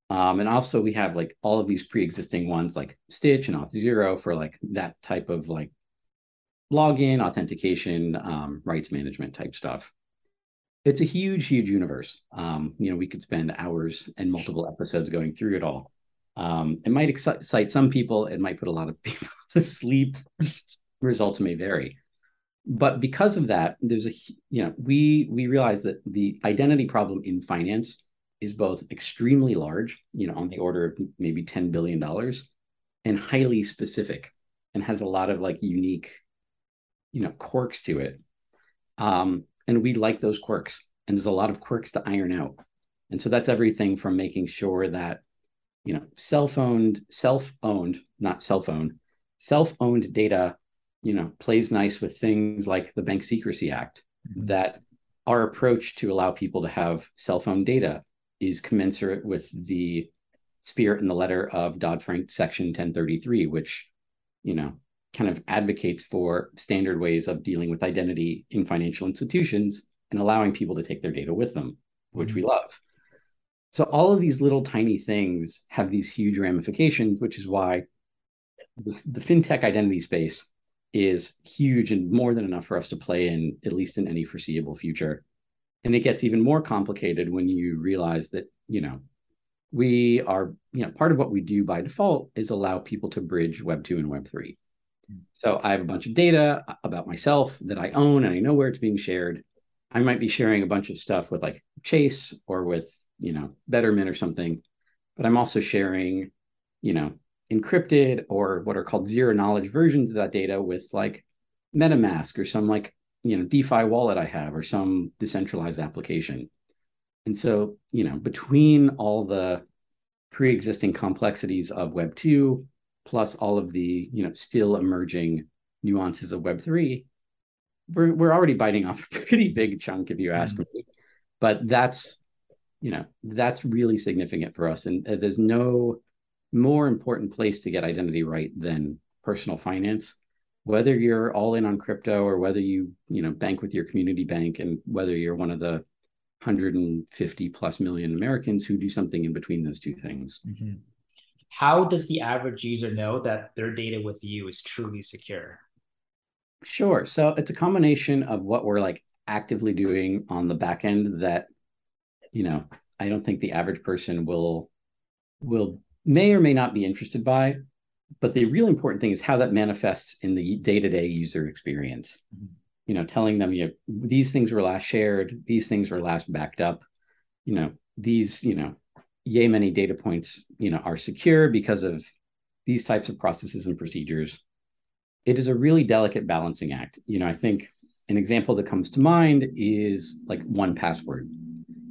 B: Um, and also we have like all of these pre-existing ones like Stytch and Auth0 for like that type of like login, authentication, um, rights management type stuff. It's a huge, huge universe. Um, you know, we could spend hours and multiple episodes going through it all. Um, it might excite some people. It might put a lot of people to sleep. Results may vary, but because of that, there's a you know we we realize that the identity problem in finance is both extremely large, you know, on the order of maybe ten billion dollars, and highly specific, and has a lot of like unique, you know, quirks to it. Um, and we like those quirks, and there's a lot of quirks to iron out. And so that's everything from making sure that you know self-owned self-owned not self-owned self-owned data you know plays nice with things like the bank secrecy act mm-hmm. that our approach to allow people to have self-owned data is commensurate with the spirit and the letter of dodd-frank section 1033 which you know kind of advocates for standard ways of dealing with identity in financial institutions and allowing people to take their data with them which mm-hmm. we love so all of these little tiny things have these huge ramifications, which is why the, the fintech identity space is huge and more than enough for us to play in, at least in any foreseeable future. And it gets even more complicated when you realize that, you know, we are, you know, part of what we do by default is allow people to bridge Web 2 and Web 3. Hmm. So I have a bunch of data about myself that I own and I know where it's being shared. I might be sharing a bunch of stuff with like Chase or with you know, Betterment or something, but I'm also sharing, you know, encrypted or what are called zero knowledge versions of that data with like MetaMask or some like, you know, DeFi wallet I have or some decentralized application. And so, you know, between all the pre-existing complexities of Web 2 plus all of the, you know, still emerging nuances of Web 3, we're we're already biting off a pretty big chunk if you ask mm-hmm. me. But that's you know that's really significant for us. And uh, there's no more important place to get identity right than personal finance. Whether you're all in on crypto or whether you you know bank with your community bank and whether you're one of the 150 plus million americans who do something in between those two things. Mm-hmm.
A: how does the average user know that their data with you is truly secure?
B: Sure. So it's a combination of what we're like actively doing on the back end that you know, I don't think the average person will will may or may not be interested by. But the real important thing is how that manifests in the day-to-day user experience. Mm-hmm. You know, telling them you know, these things were last shared, these things were last backed up. You know, these, you know, yay many data points, you know, are secure because of these types of processes and procedures. It is a really delicate balancing act. You know, I think an example that comes to mind is like 1Password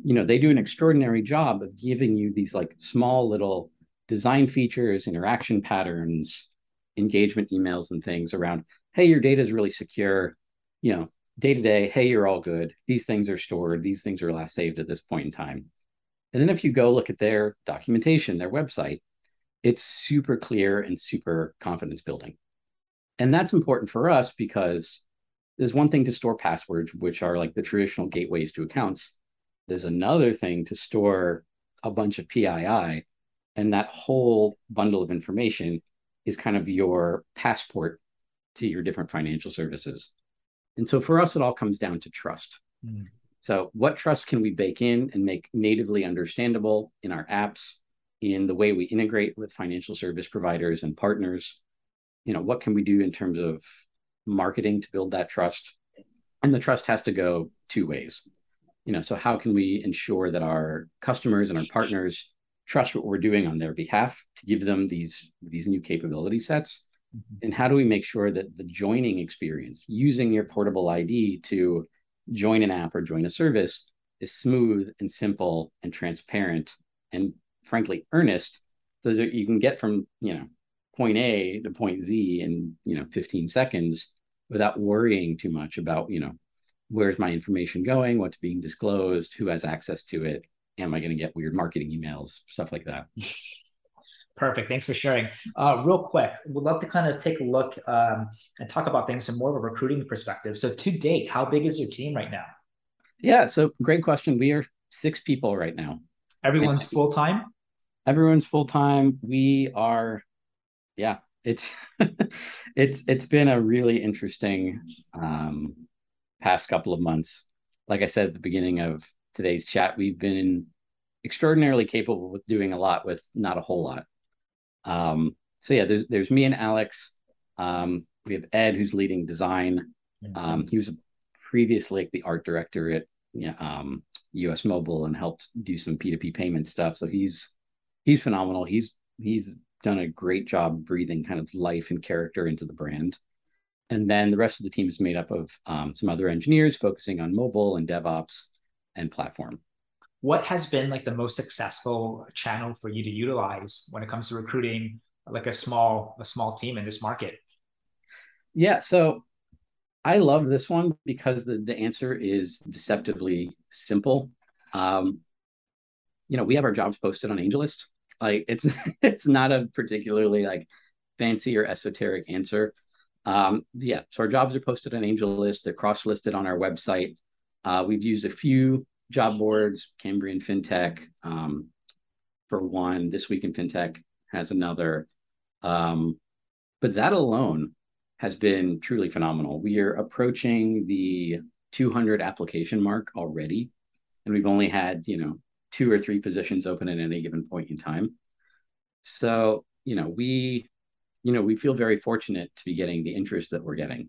B: you know they do an extraordinary job of giving you these like small little design features interaction patterns engagement emails and things around hey your data is really secure you know day to day hey you're all good. These things are stored. These things are last saved at this point in time. And then if you go look at their documentation their website it's super clear and super confidence building. And that's important for us because there's one thing to store passwords which are like the traditional gateways to accounts there's another thing to store a bunch of PII, and that whole bundle of information is kind of your passport to your different financial services. And so for us, it all comes down to trust. Mm. So, what trust can we bake in and make natively understandable in our apps, in the way we integrate with financial service providers and partners? You know, what can we do in terms of marketing to build that trust? And the trust has to go two ways you know so how can we ensure that our customers and our partners trust what we're doing on their behalf to give them these these new capability sets mm-hmm. and how do we make sure that the joining experience using your Portabl id to join an app or join a service is smooth and simple and transparent and frankly earnest so that you can get from you know point a to point z in you know 15 seconds without worrying too much about you know where's my information going, what's being disclosed, who has access to it, am I going to get weird marketing emails, stuff like that.
A: Perfect. Thanks for sharing. Uh, real quick, we'd love to kind of take a look um, and talk about things from more of a recruiting perspective. So, to date, how big is your team right now?
B: Yeah, so great question. We are six people right now.
A: Everyone's full time.
B: everyone's full time. We are, yeah, it's it's it's been a really interesting um, past couple of months. Like I said at the beginning of today's chat, we've been extraordinarily capable with doing a lot with not a whole lot. Um, so yeah, there's there's me and Alex. Um, we have Ed who's leading design. Um, he was previously like the art director at yeah, um, US Mobile and helped do some P2P payment stuff. So he's he's phenomenal. He's he's done a great job breathing kind of life and character into the brand. And then the rest of the team is made up of um, some other engineers focusing on mobile and DevOps and platform.
A: What has been like the most successful channel for you to utilize when it comes to recruiting like a small a small team in this market?
B: Yeah, so I love this one because the, the answer is deceptively simple. Um, you know, we have our jobs posted on AngelList. Like it's it's not a particularly like fancy or esoteric answer. Um, yeah, so our jobs are posted on AngelList. They're cross listed on our website. Uh, we've used a few job boards, Cambrian FinTech um, for one. This Week in FinTech has another. Um, but that alone has been truly phenomenal. We are approaching the 200 application mark already, and we've only had you know two or three positions open at any given point in time. So, you know, we, you know, we feel very fortunate to be getting the interest that we're getting.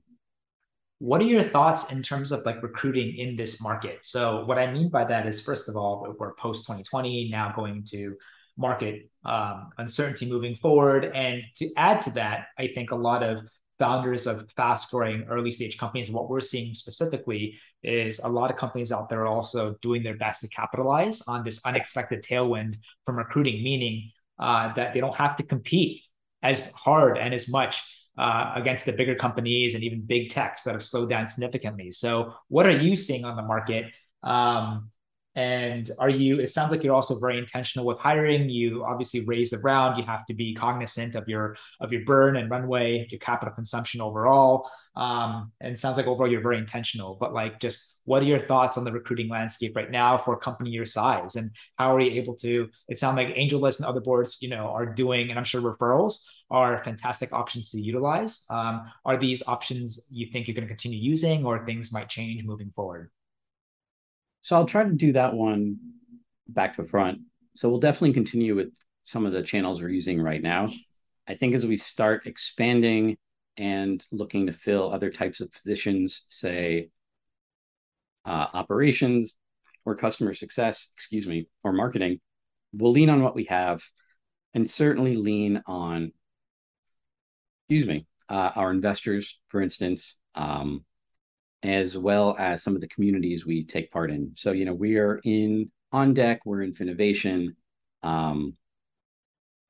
A: What are your thoughts in terms of like recruiting in this market? So, what I mean by that is, first of all, we're post 2020 now going to market um, uncertainty moving forward. And to add to that, I think a lot of founders of fast growing early stage companies, what we're seeing specifically is a lot of companies out there are also doing their best to capitalize on this unexpected tailwind from recruiting, meaning uh, that they don't have to compete as hard and as much uh, against the bigger companies and even big techs that have slowed down significantly. So, what are you seeing on the market? Um, and are you, it sounds like you're also very intentional with hiring. You obviously raise the round. You have to be cognizant of your, of your burn and runway, your capital consumption overall. Um, and sounds like overall you're very intentional, but like just what are your thoughts on the recruiting landscape right now for a company your size? And how are you able to, it sounds like AngelList and other boards, you know, are doing, and I'm sure referrals are fantastic options to utilize. Um, are these options you think you're going to continue using or things might change moving forward?
B: So I'll try to do that one back to front. So we'll definitely continue with some of the channels we're using right now. I think as we start expanding and looking to fill other types of positions, say uh, operations or customer success, excuse me, or marketing, we'll lean on what we have and certainly lean on, excuse me, uh, our investors, for instance, um, as well as some of the communities we take part in. So, you know, we are in On Deck, we're in Finovation. Um,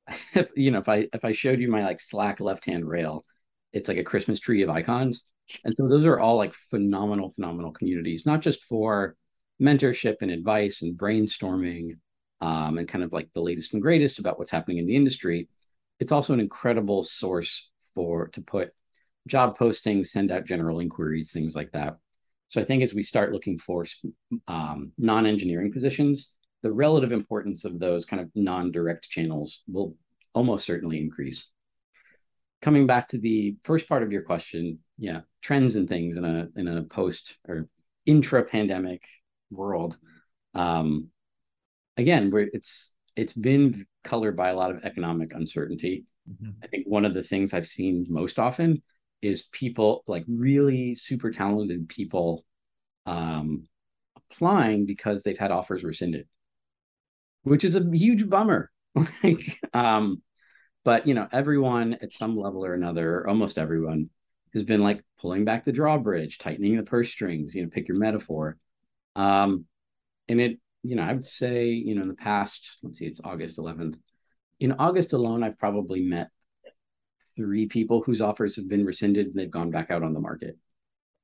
B: you know, if I if I showed you my like Slack left hand rail, it's like a Christmas tree of icons. And so those are all like phenomenal, phenomenal communities, not just for mentorship and advice and brainstorming um, and kind of like the latest and greatest about what's happening in the industry. It's also an incredible source for to put job postings, send out general inquiries, things like that. So I think as we start looking for um, non-engineering positions, the relative importance of those kind of non-direct channels will almost certainly increase. Coming back to the first part of your question, yeah, trends and things in a in a post or intra-pandemic world. Um, again, where it's it's been colored by a lot of economic uncertainty. Mm-hmm. I think one of the things I've seen most often is people like really super talented people um, applying because they've had offers rescinded, which is a huge bummer. like, um, but you know, everyone at some level or another, almost everyone, has been like pulling back the drawbridge, tightening the purse strings. You know, pick your metaphor. Um, and it, you know, I would say, you know, in the past, let's see, it's August 11th. In August alone, I've probably met three people whose offers have been rescinded and they've gone back out on the market.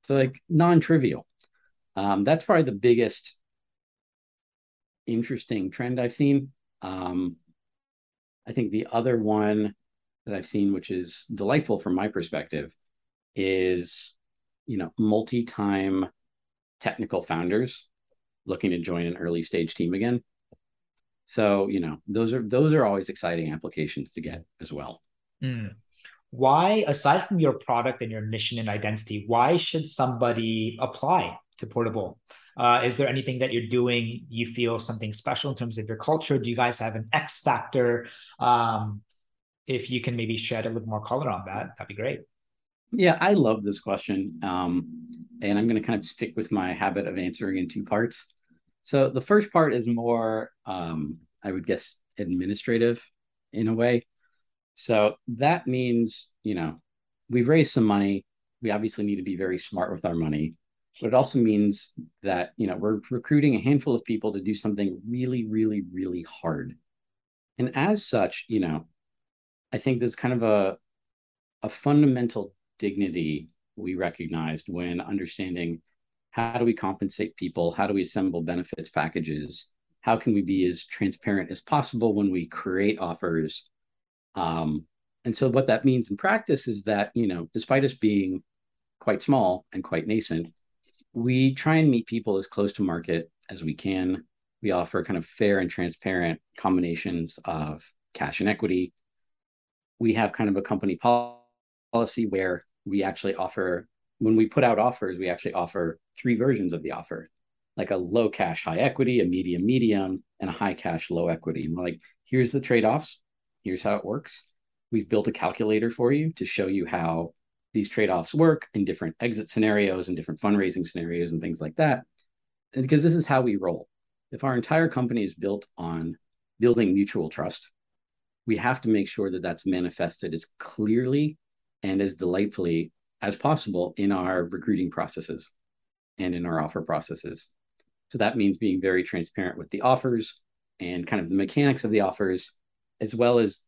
B: So like non-trivial. Um, that's probably the biggest interesting trend I've seen. Um, I think the other one that I've seen, which is delightful from my perspective, is you know multi-time technical founders looking to join an early stage team again. So, you know, those are those are always exciting applications to get as well.
A: Mm. Why, aside from your product and your mission and identity, why should somebody apply to Portabl? Uh, is there anything that you're doing you feel something special in terms of your culture? Do you guys have an X factor? Um, if you can maybe shed a little more color on that, that'd be great.
B: Yeah, I love this question. Um, and I'm going to kind of stick with my habit of answering in two parts. So the first part is more, um, I would guess, administrative in a way. So that means, you know, we've raised some money. We obviously need to be very smart with our money. But it also means that, you know, we're recruiting a handful of people to do something really, really, really hard. And as such, you know, I think there's kind of a a fundamental dignity we recognized when understanding how do we compensate people? How do we assemble benefits packages? How can we be as transparent as possible when we create offers? Um, and so what that means in practice is that, you know, despite us being quite small and quite nascent, we try and meet people as close to market as we can. We offer kind of fair and transparent combinations of cash and equity. We have kind of a company policy where we actually offer, when we put out offers, we actually offer three versions of the offer like a low cash, high equity, a medium, medium, and a high cash, low equity. And we're like, here's the trade offs. Here's how it works. We've built a calculator for you to show you how these trade offs work in different exit scenarios and different fundraising scenarios and things like that. And because this is how we roll. If our entire company is built on building mutual trust, we have to make sure that that's manifested as clearly and as delightfully as possible in our recruiting processes and in our offer processes. So that means being very transparent with the offers and kind of the mechanics of the offers, as well as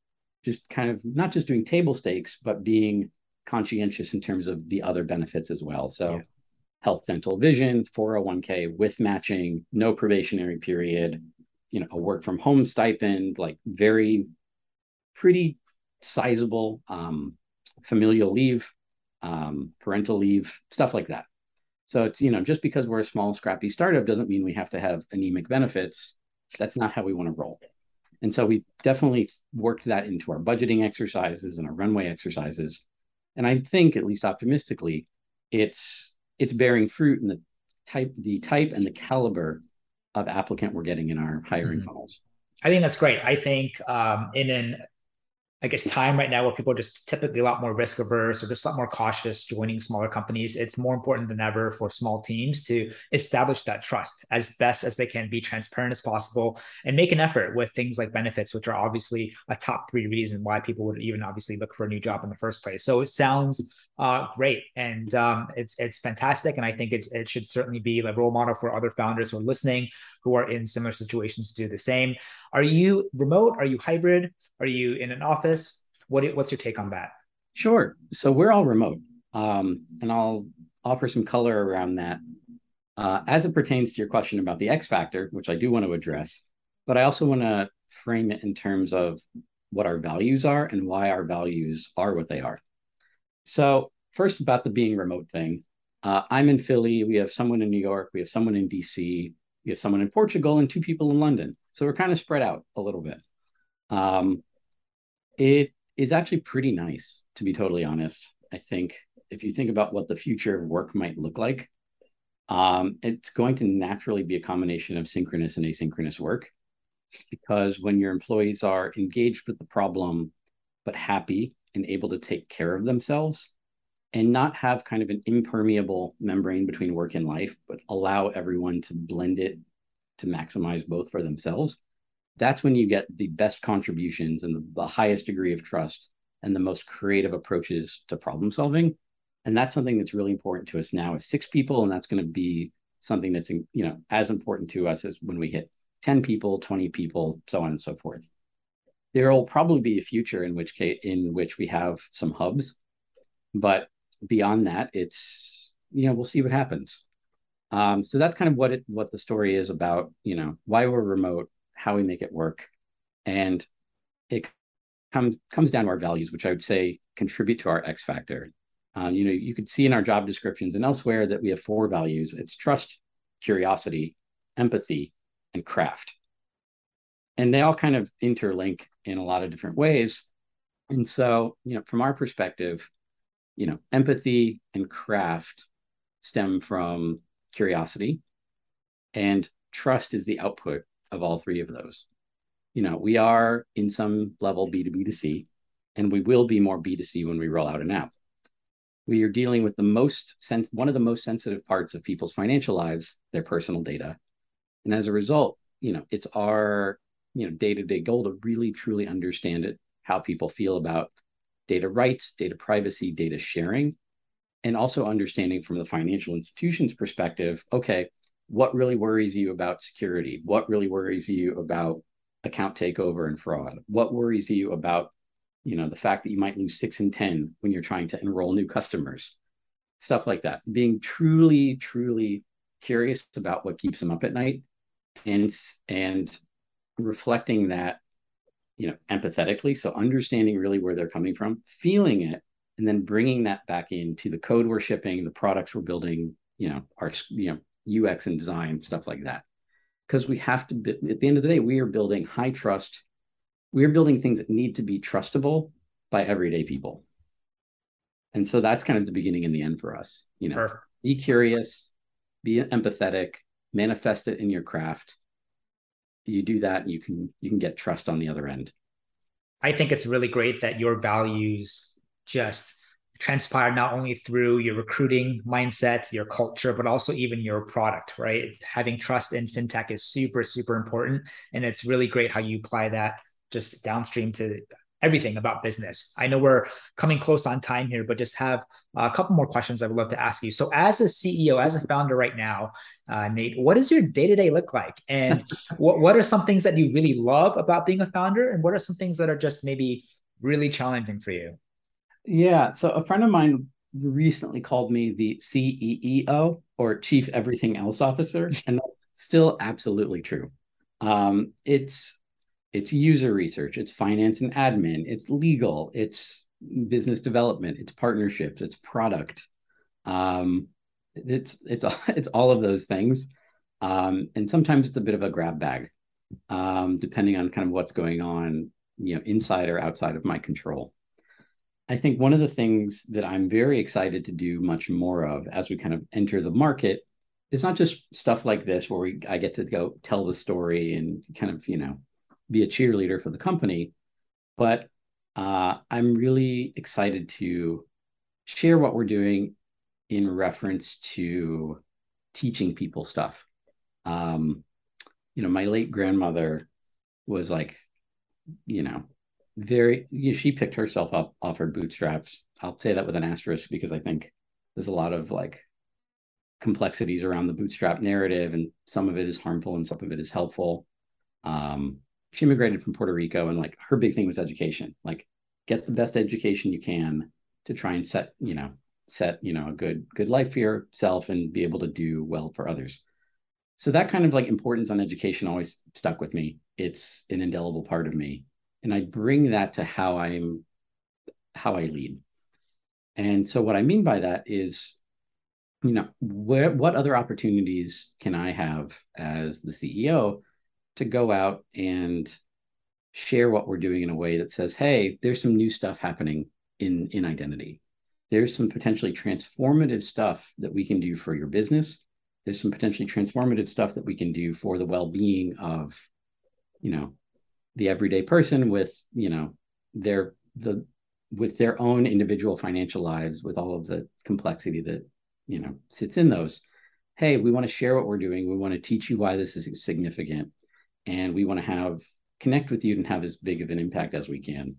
B: just kind of not just doing table stakes, but being conscientious in terms of the other benefits as well. So, yeah. health, dental, vision, 401k with matching, no probationary period, you know, a work from home stipend, like very pretty sizable um, familial leave, um, parental leave, stuff like that. So it's, you know, just because we're a small, scrappy startup doesn't mean we have to have anemic benefits. That's not how we want to roll. And so we've definitely worked that into our budgeting exercises and our runway exercises and I think, at least optimistically, it's it's bearing fruit in the type the type and the caliber of applicant we're getting in our hiring mm-hmm. funnels.
A: I think that's great. I think um, in an I guess time right now where people are just typically a lot more risk averse or just a lot more cautious joining smaller companies, it's more important than ever for small teams to establish that trust as best as they can, be transparent as possible, and make an effort with things like benefits, which are obviously a top three reason why people would even obviously look for a new job in the first place. So it sounds uh, great, and um, it's it's fantastic, and I think it it should certainly be a role model for other founders who are listening who are in similar situations to do the same. Are you remote? Are you hybrid? Are you in an office? What what's your take on that?
B: Sure. So we're all remote, um, and I'll offer some color around that uh, as it pertains to your question about the X factor, which I do want to address. But I also want to frame it in terms of what our values are and why our values are what they are. So first about the being remote thing. Uh, I'm in Philly. We have someone in New York. We have someone in DC. We have someone in Portugal and two people in London. So we're kind of spread out a little bit. Um, it is actually pretty nice, to be totally honest. I think if you think about what the future of work might look like, um, it's going to naturally be a combination of synchronous and asynchronous work. Because when your employees are engaged with the problem, but happy and able to take care of themselves, and not have kind of an impermeable membrane between work and life, but allow everyone to blend it to maximize both for themselves, that's when you get the best contributions and the, highest degree of trust and the most creative approaches to problem solving. And that's something that's really important to us now as six people. And that's going to be something that's, you know, as important to us as when we hit 10 people, 20 people, so on and so forth. There will probably be a future in which in which we have some hubs, but beyond that, it's you know we'll see what happens. Um, so that's kind of what it what the story is about. You know why we're remote, how we make it work, and it comes comes down to our values, which I would say contribute to our X factor. Um, you know, you could see in our job descriptions and elsewhere that we have four values: it's trust, curiosity, empathy, and craft. and they all kind of interlink in a lot of different ways. And so, you know, from our perspective, you know, empathy and craft stem from curiosity, and trust is the output of all three of those. You know, we are in some level B2B to C, and we will be more B2C when we roll out an app. We are dealing with the most sen- one of the most sensitive parts of people's financial lives, their personal data. And as a result, you know, it's our, you know, day-to-day goal to really truly understand it, how people feel about data rights, data privacy, data sharing, and also understanding from the financial institution's perspective, okay, what really worries you about security? What really worries you about account takeover and fraud? What worries you about, you know, the fact that you might lose six and 10 when you're trying to enroll new customers? Stuff like that. Being truly, truly curious about what keeps them up at night and and reflecting that you know empathetically so understanding really where they're coming from feeling it and then bringing that back into the code we're shipping the products we're building you know our you know ux and design stuff like that. Because we have to at the end of the day we are building high trust we are building things that need to be trustable by everyday people. And so that's kind of the beginning and the end for us you know. Perfect. be curious be empathetic manifest it in your craft you do that you can you can get trust on the other end.
A: I think it's really great that your values just transpire not only through your recruiting mindset your culture but also even your product right? Having trust in fintech is super super important. And it's really great how you apply that just downstream to everything about business. I know we're coming close on time here but just have a couple more questions i would love to ask you. So as a ceo as a founder right now uh, Nate, what does your day to day look like? And what, what are some things that you really love about being a founder? And what are some things that are just maybe really challenging for you?
B: Yeah. So a friend of mine recently called me the CEO or Chief Everything Else Officer. And that's still absolutely true. Um, it's it's user research, it's finance and admin, it's legal, it's business development, it's partnerships, it's product. Um, it's it's it's all of those things. Um, and sometimes it's a bit of a grab bag um, depending on kind of what's going on you know inside or outside of my control. I think one of the things that i'm very excited to do much more of as we kind of enter the market is not just stuff like this where we i get to go tell the story and kind of you know be a cheerleader for the company but uh, i'm really excited to share what we're doing in reference to teaching people stuff. Um, you know, my late grandmother was like, you know, very, you know, she picked herself up off her bootstraps. I'll say that with an asterisk because I think there's a lot of like complexities around the bootstrap narrative, and some of it is harmful and some of it is helpful. Um, she immigrated from Puerto Rico, and like her big thing was education. Like, get the best education you can to try and set, you know, set you know a good good life for yourself and be able to do well for others. So that kind of like importance on education always stuck with me. It's an indelible part of me. And i bring that to how i'm how i lead. And so what i mean by that is you know where what other opportunities can i have as the ceo to go out and share what we're doing in a way that says hey there's some new stuff happening in in identity there's some potentially transformative stuff that we can do for your business. There's some potentially transformative stuff that we can do for the well-being of, you know, the everyday person with, you know, their the with their own individual financial lives with all of the complexity that, you know, sits in those. Hey, we want to share what we're doing. We want to teach you why this is significant. And we want to have connect with you and have as big of an impact as we can.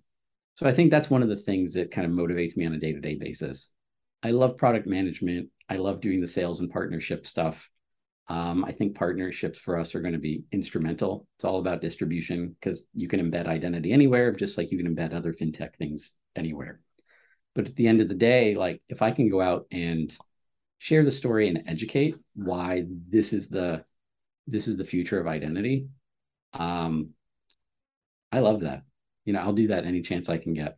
B: So I think that's one of the things that kind of motivates me on a day to day basis. I love product management. I love doing the sales and partnership stuff. Um, I think partnerships for us are going to be instrumental. It's all about distribution because you can embed identity anywhere, just like you can embed other fintech things anywhere. But at the end of the day, like if I can go out and share the story and educate why this is the this is the future of identity, um, I love that you know, I'll do that any chance I can get.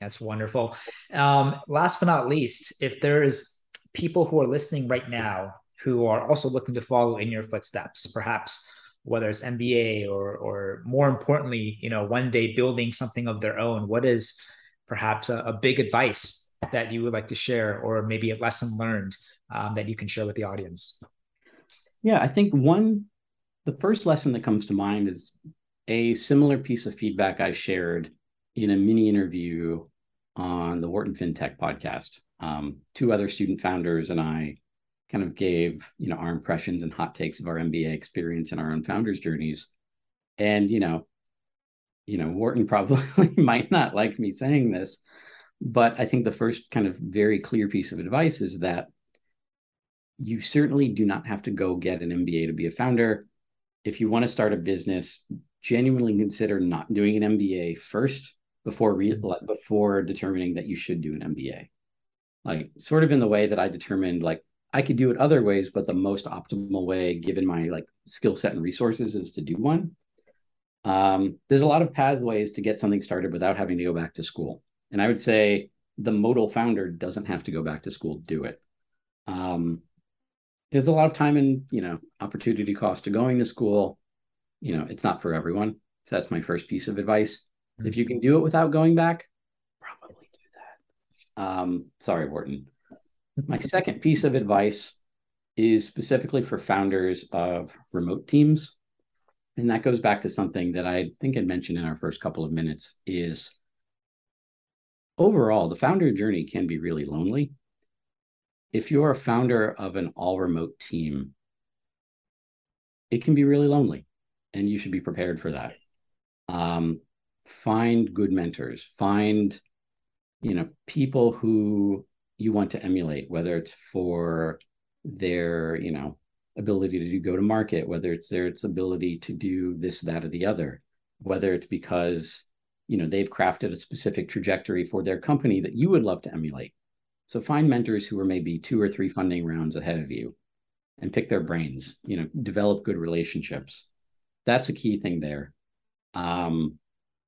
A: That's wonderful. Um, last but not least, if there's people who are listening right now who are also looking to follow in your footsteps, perhaps whether it's MBA or or more importantly, you know, one day building something of their own? What is perhaps a, a big advice that you would like to share, or maybe a lesson learned um, that you can share with the audience?
B: Yeah, I think one, the first lesson that comes to mind is a similar piece of feedback I shared in a mini interview on the Wharton FinTech podcast. Um, two other student founders and I kind of gave you know our impressions and hot takes of our MBA experience and our own founders journeys. And you know, you know, Wharton probably might not like me saying this, but I think the first kind of very clear piece of advice is that you certainly do not have to go get an MBA to be a founder. If you want to start a business, genuinely consider not doing an MBA first before re- mm-hmm. before determining that you should do an MBA. Like sort of in the way that I determined like I could do it other ways, but the most optimal way, given my like skill set and resources, is to do one. Um, there's a lot of pathways to get something started without having to go back to school, and I would say the modal founder doesn't have to go back to school to do it. Um, there's a lot of time and you know opportunity cost to going to school. You know, it's not for everyone. So that's my first piece of advice. Mm-hmm. If you can do it without going back, probably do that. Um, sorry, Wharton. My second piece of advice is specifically for founders of remote teams. And that goes back to something that I think I mentioned in our first couple of minutes is overall, the founder journey can be really lonely. If you're a founder of an all remote team, it can be really lonely, and you should be prepared for that. Um, find good mentors, find you know people who you want to emulate, whether it's for their, you know, ability to go to market, whether it's their its ability to do this, that, or the other, whether it's because you know they've crafted a specific trajectory for their company that you would love to emulate. So find mentors who are maybe two or three funding rounds ahead of you and pick their brains, you know, develop good relationships. That's a key thing there. Um,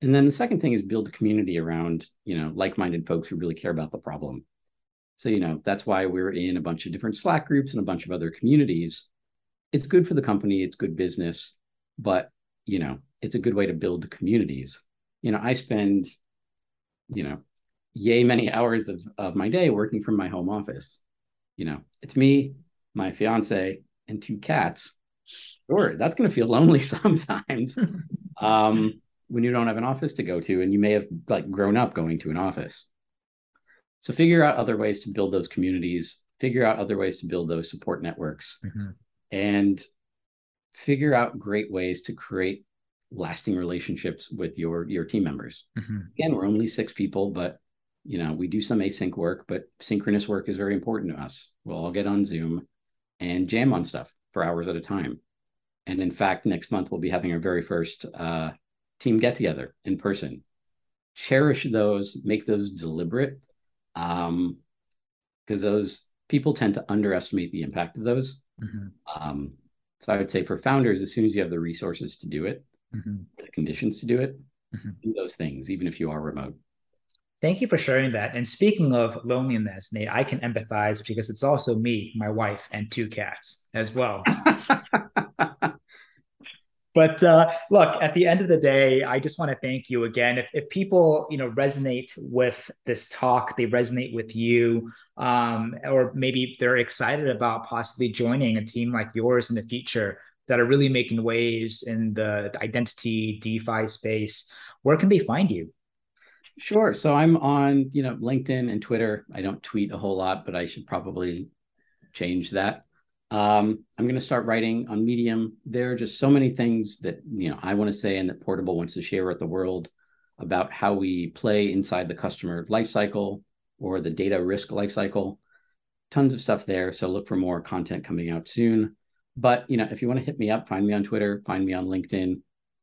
B: and then the second thing is build a community around, you know, like-minded folks who really care about the problem. So, you know, that's why we're in a bunch of different Slack groups and a bunch of other communities. It's good for the company, it's good business, but, you know, it's a good way to build communities. You know, I spend, you know, yay many hours of, of my day working from my home office. You know, it's me, my fiance, and two cats. Sure, that's going to feel lonely sometimes um, when you don't have an office to go to, and you may have like grown up going to an office. So figure out other ways to build those communities, figure out other ways to build those support networks, mm-hmm. and figure out great ways to create lasting relationships with your your team members. Mm-hmm. Again, we're only six people, but you know we do some async work, but synchronous work is very important to us. We'll all get on Zoom and jam on stuff for hours at a time. And in fact, next month we'll be having our very first uh, team get together in person. Cherish those, make those deliberate, um, because those people tend to underestimate the impact of those. Mm-hmm. Um, so I would say for founders, as soon as you have the resources to do it, mm-hmm. the conditions to do it, mm-hmm. do those things, even if you are remote.
A: Thank you for sharing that. And speaking of loneliness, Nate, I can empathize because it's also me, my wife, and two cats as well. But uh, look, at the end of the day, I just want to thank you again. If, if people, you know, resonate with this talk, they resonate with you, um, or maybe they're excited about possibly joining a team like yours in the future that are really making waves in the, the identity DeFi space, where can they find you?
B: Sure. So I'm on, you know, LinkedIn and Twitter. I don't tweet a whole lot, but I should probably change that. Um, I'm going to start writing on Medium. There are just so many things that you know I want to say and that Portabl wants to share with the world about how we play inside the customer lifecycle or the data risk lifecycle. Tons of stuff there. So look for more content coming out soon. But you know, if you want to hit me up, find me on Twitter, find me on LinkedIn.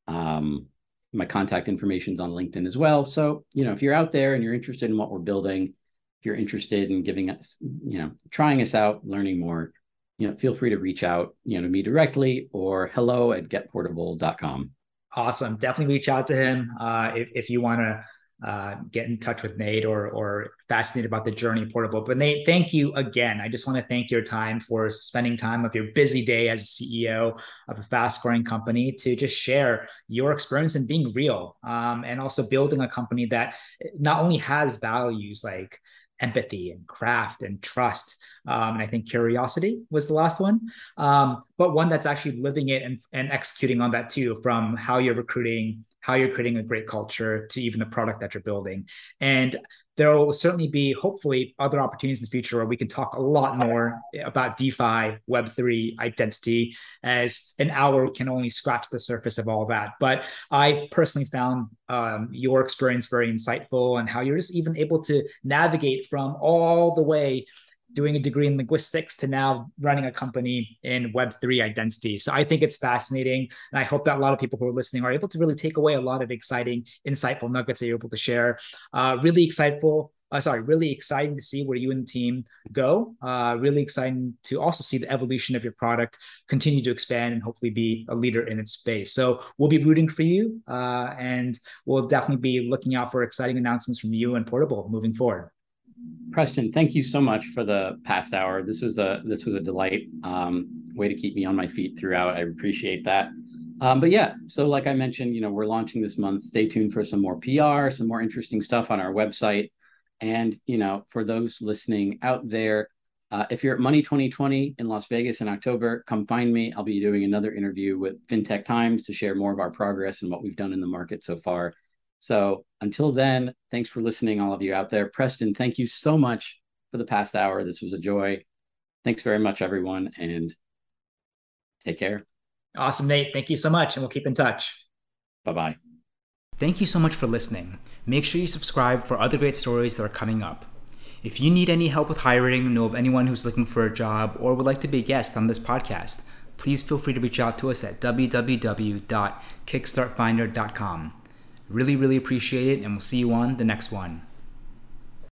B: Um, my contact information is on LinkedIn as well. So you know, if you're out there and you're interested in what we're building, if you're interested in giving us, you know, trying us out, learning more, you know, feel free to reach out, you know, to me directly or hello at getportabl.com.
A: Awesome. Definitely reach out to him uh, if, if you want to uh, get in touch with Nate or or fascinated about the journey Portabl. But Nate, thank you again. I just want to thank your time for spending time of your busy day as a CEO of a fast growing company to just share your experience and being real, um, and also building a company that not only has values like empathy and craft and trust. Um, and I think curiosity was the last one, um, but one that's actually living it and, and executing on that too, from how you're recruiting, how you're creating a great culture to even the product that you're building. And there will certainly be, hopefully, other opportunities in the future where we can talk a lot more about DeFi, Web3, identity, as an hour can only scratch the surface of all that. But I've personally found um, your experience very insightful and how you're just even able to navigate from all the way doing a degree in linguistics to now running a company in Web3 identity. So I think it's fascinating. And I hope that a lot of people who are listening are able to really take away a lot of exciting, insightful nuggets that you're able to share. Uh, really exciteful. Uh, sorry, really exciting to see where you and the team go. Uh, really exciting to also see the evolution of your product continue to expand and hopefully be a leader in its space. So we'll be rooting for you, uh, and we'll definitely be looking out for exciting announcements from you and Portabl moving forward.
B: Preston, thank you so much for the past hour. This was a this was a delight. Um, way to keep me on my feet throughout. I appreciate that. Um, but yeah, so like I mentioned, you know, we're launching this month. Stay tuned for some more PR, some more interesting stuff on our website. And you know, for those listening out there, uh, if you're at Money 2020 in Las Vegas in October, come find me. I'll be doing another interview with FinTech Times to share more of our progress and what we've done in the market so far. So until then, thanks for listening, all of you out there. Preston, thank you so much for the past hour. This was a joy. Thanks very much, everyone, and take care.
A: Awesome, Nate. Thank you so much, and we'll keep in touch.
B: Bye bye.
A: Thank you so much for listening. Make sure you subscribe for other great stories that are coming up. If you need any help with hiring, know of anyone who's looking for a job, or would like to be a guest on this podcast, please feel free to reach out to us at www.kickstartfinder.com. Really, really appreciate it, and we'll see you on the next one.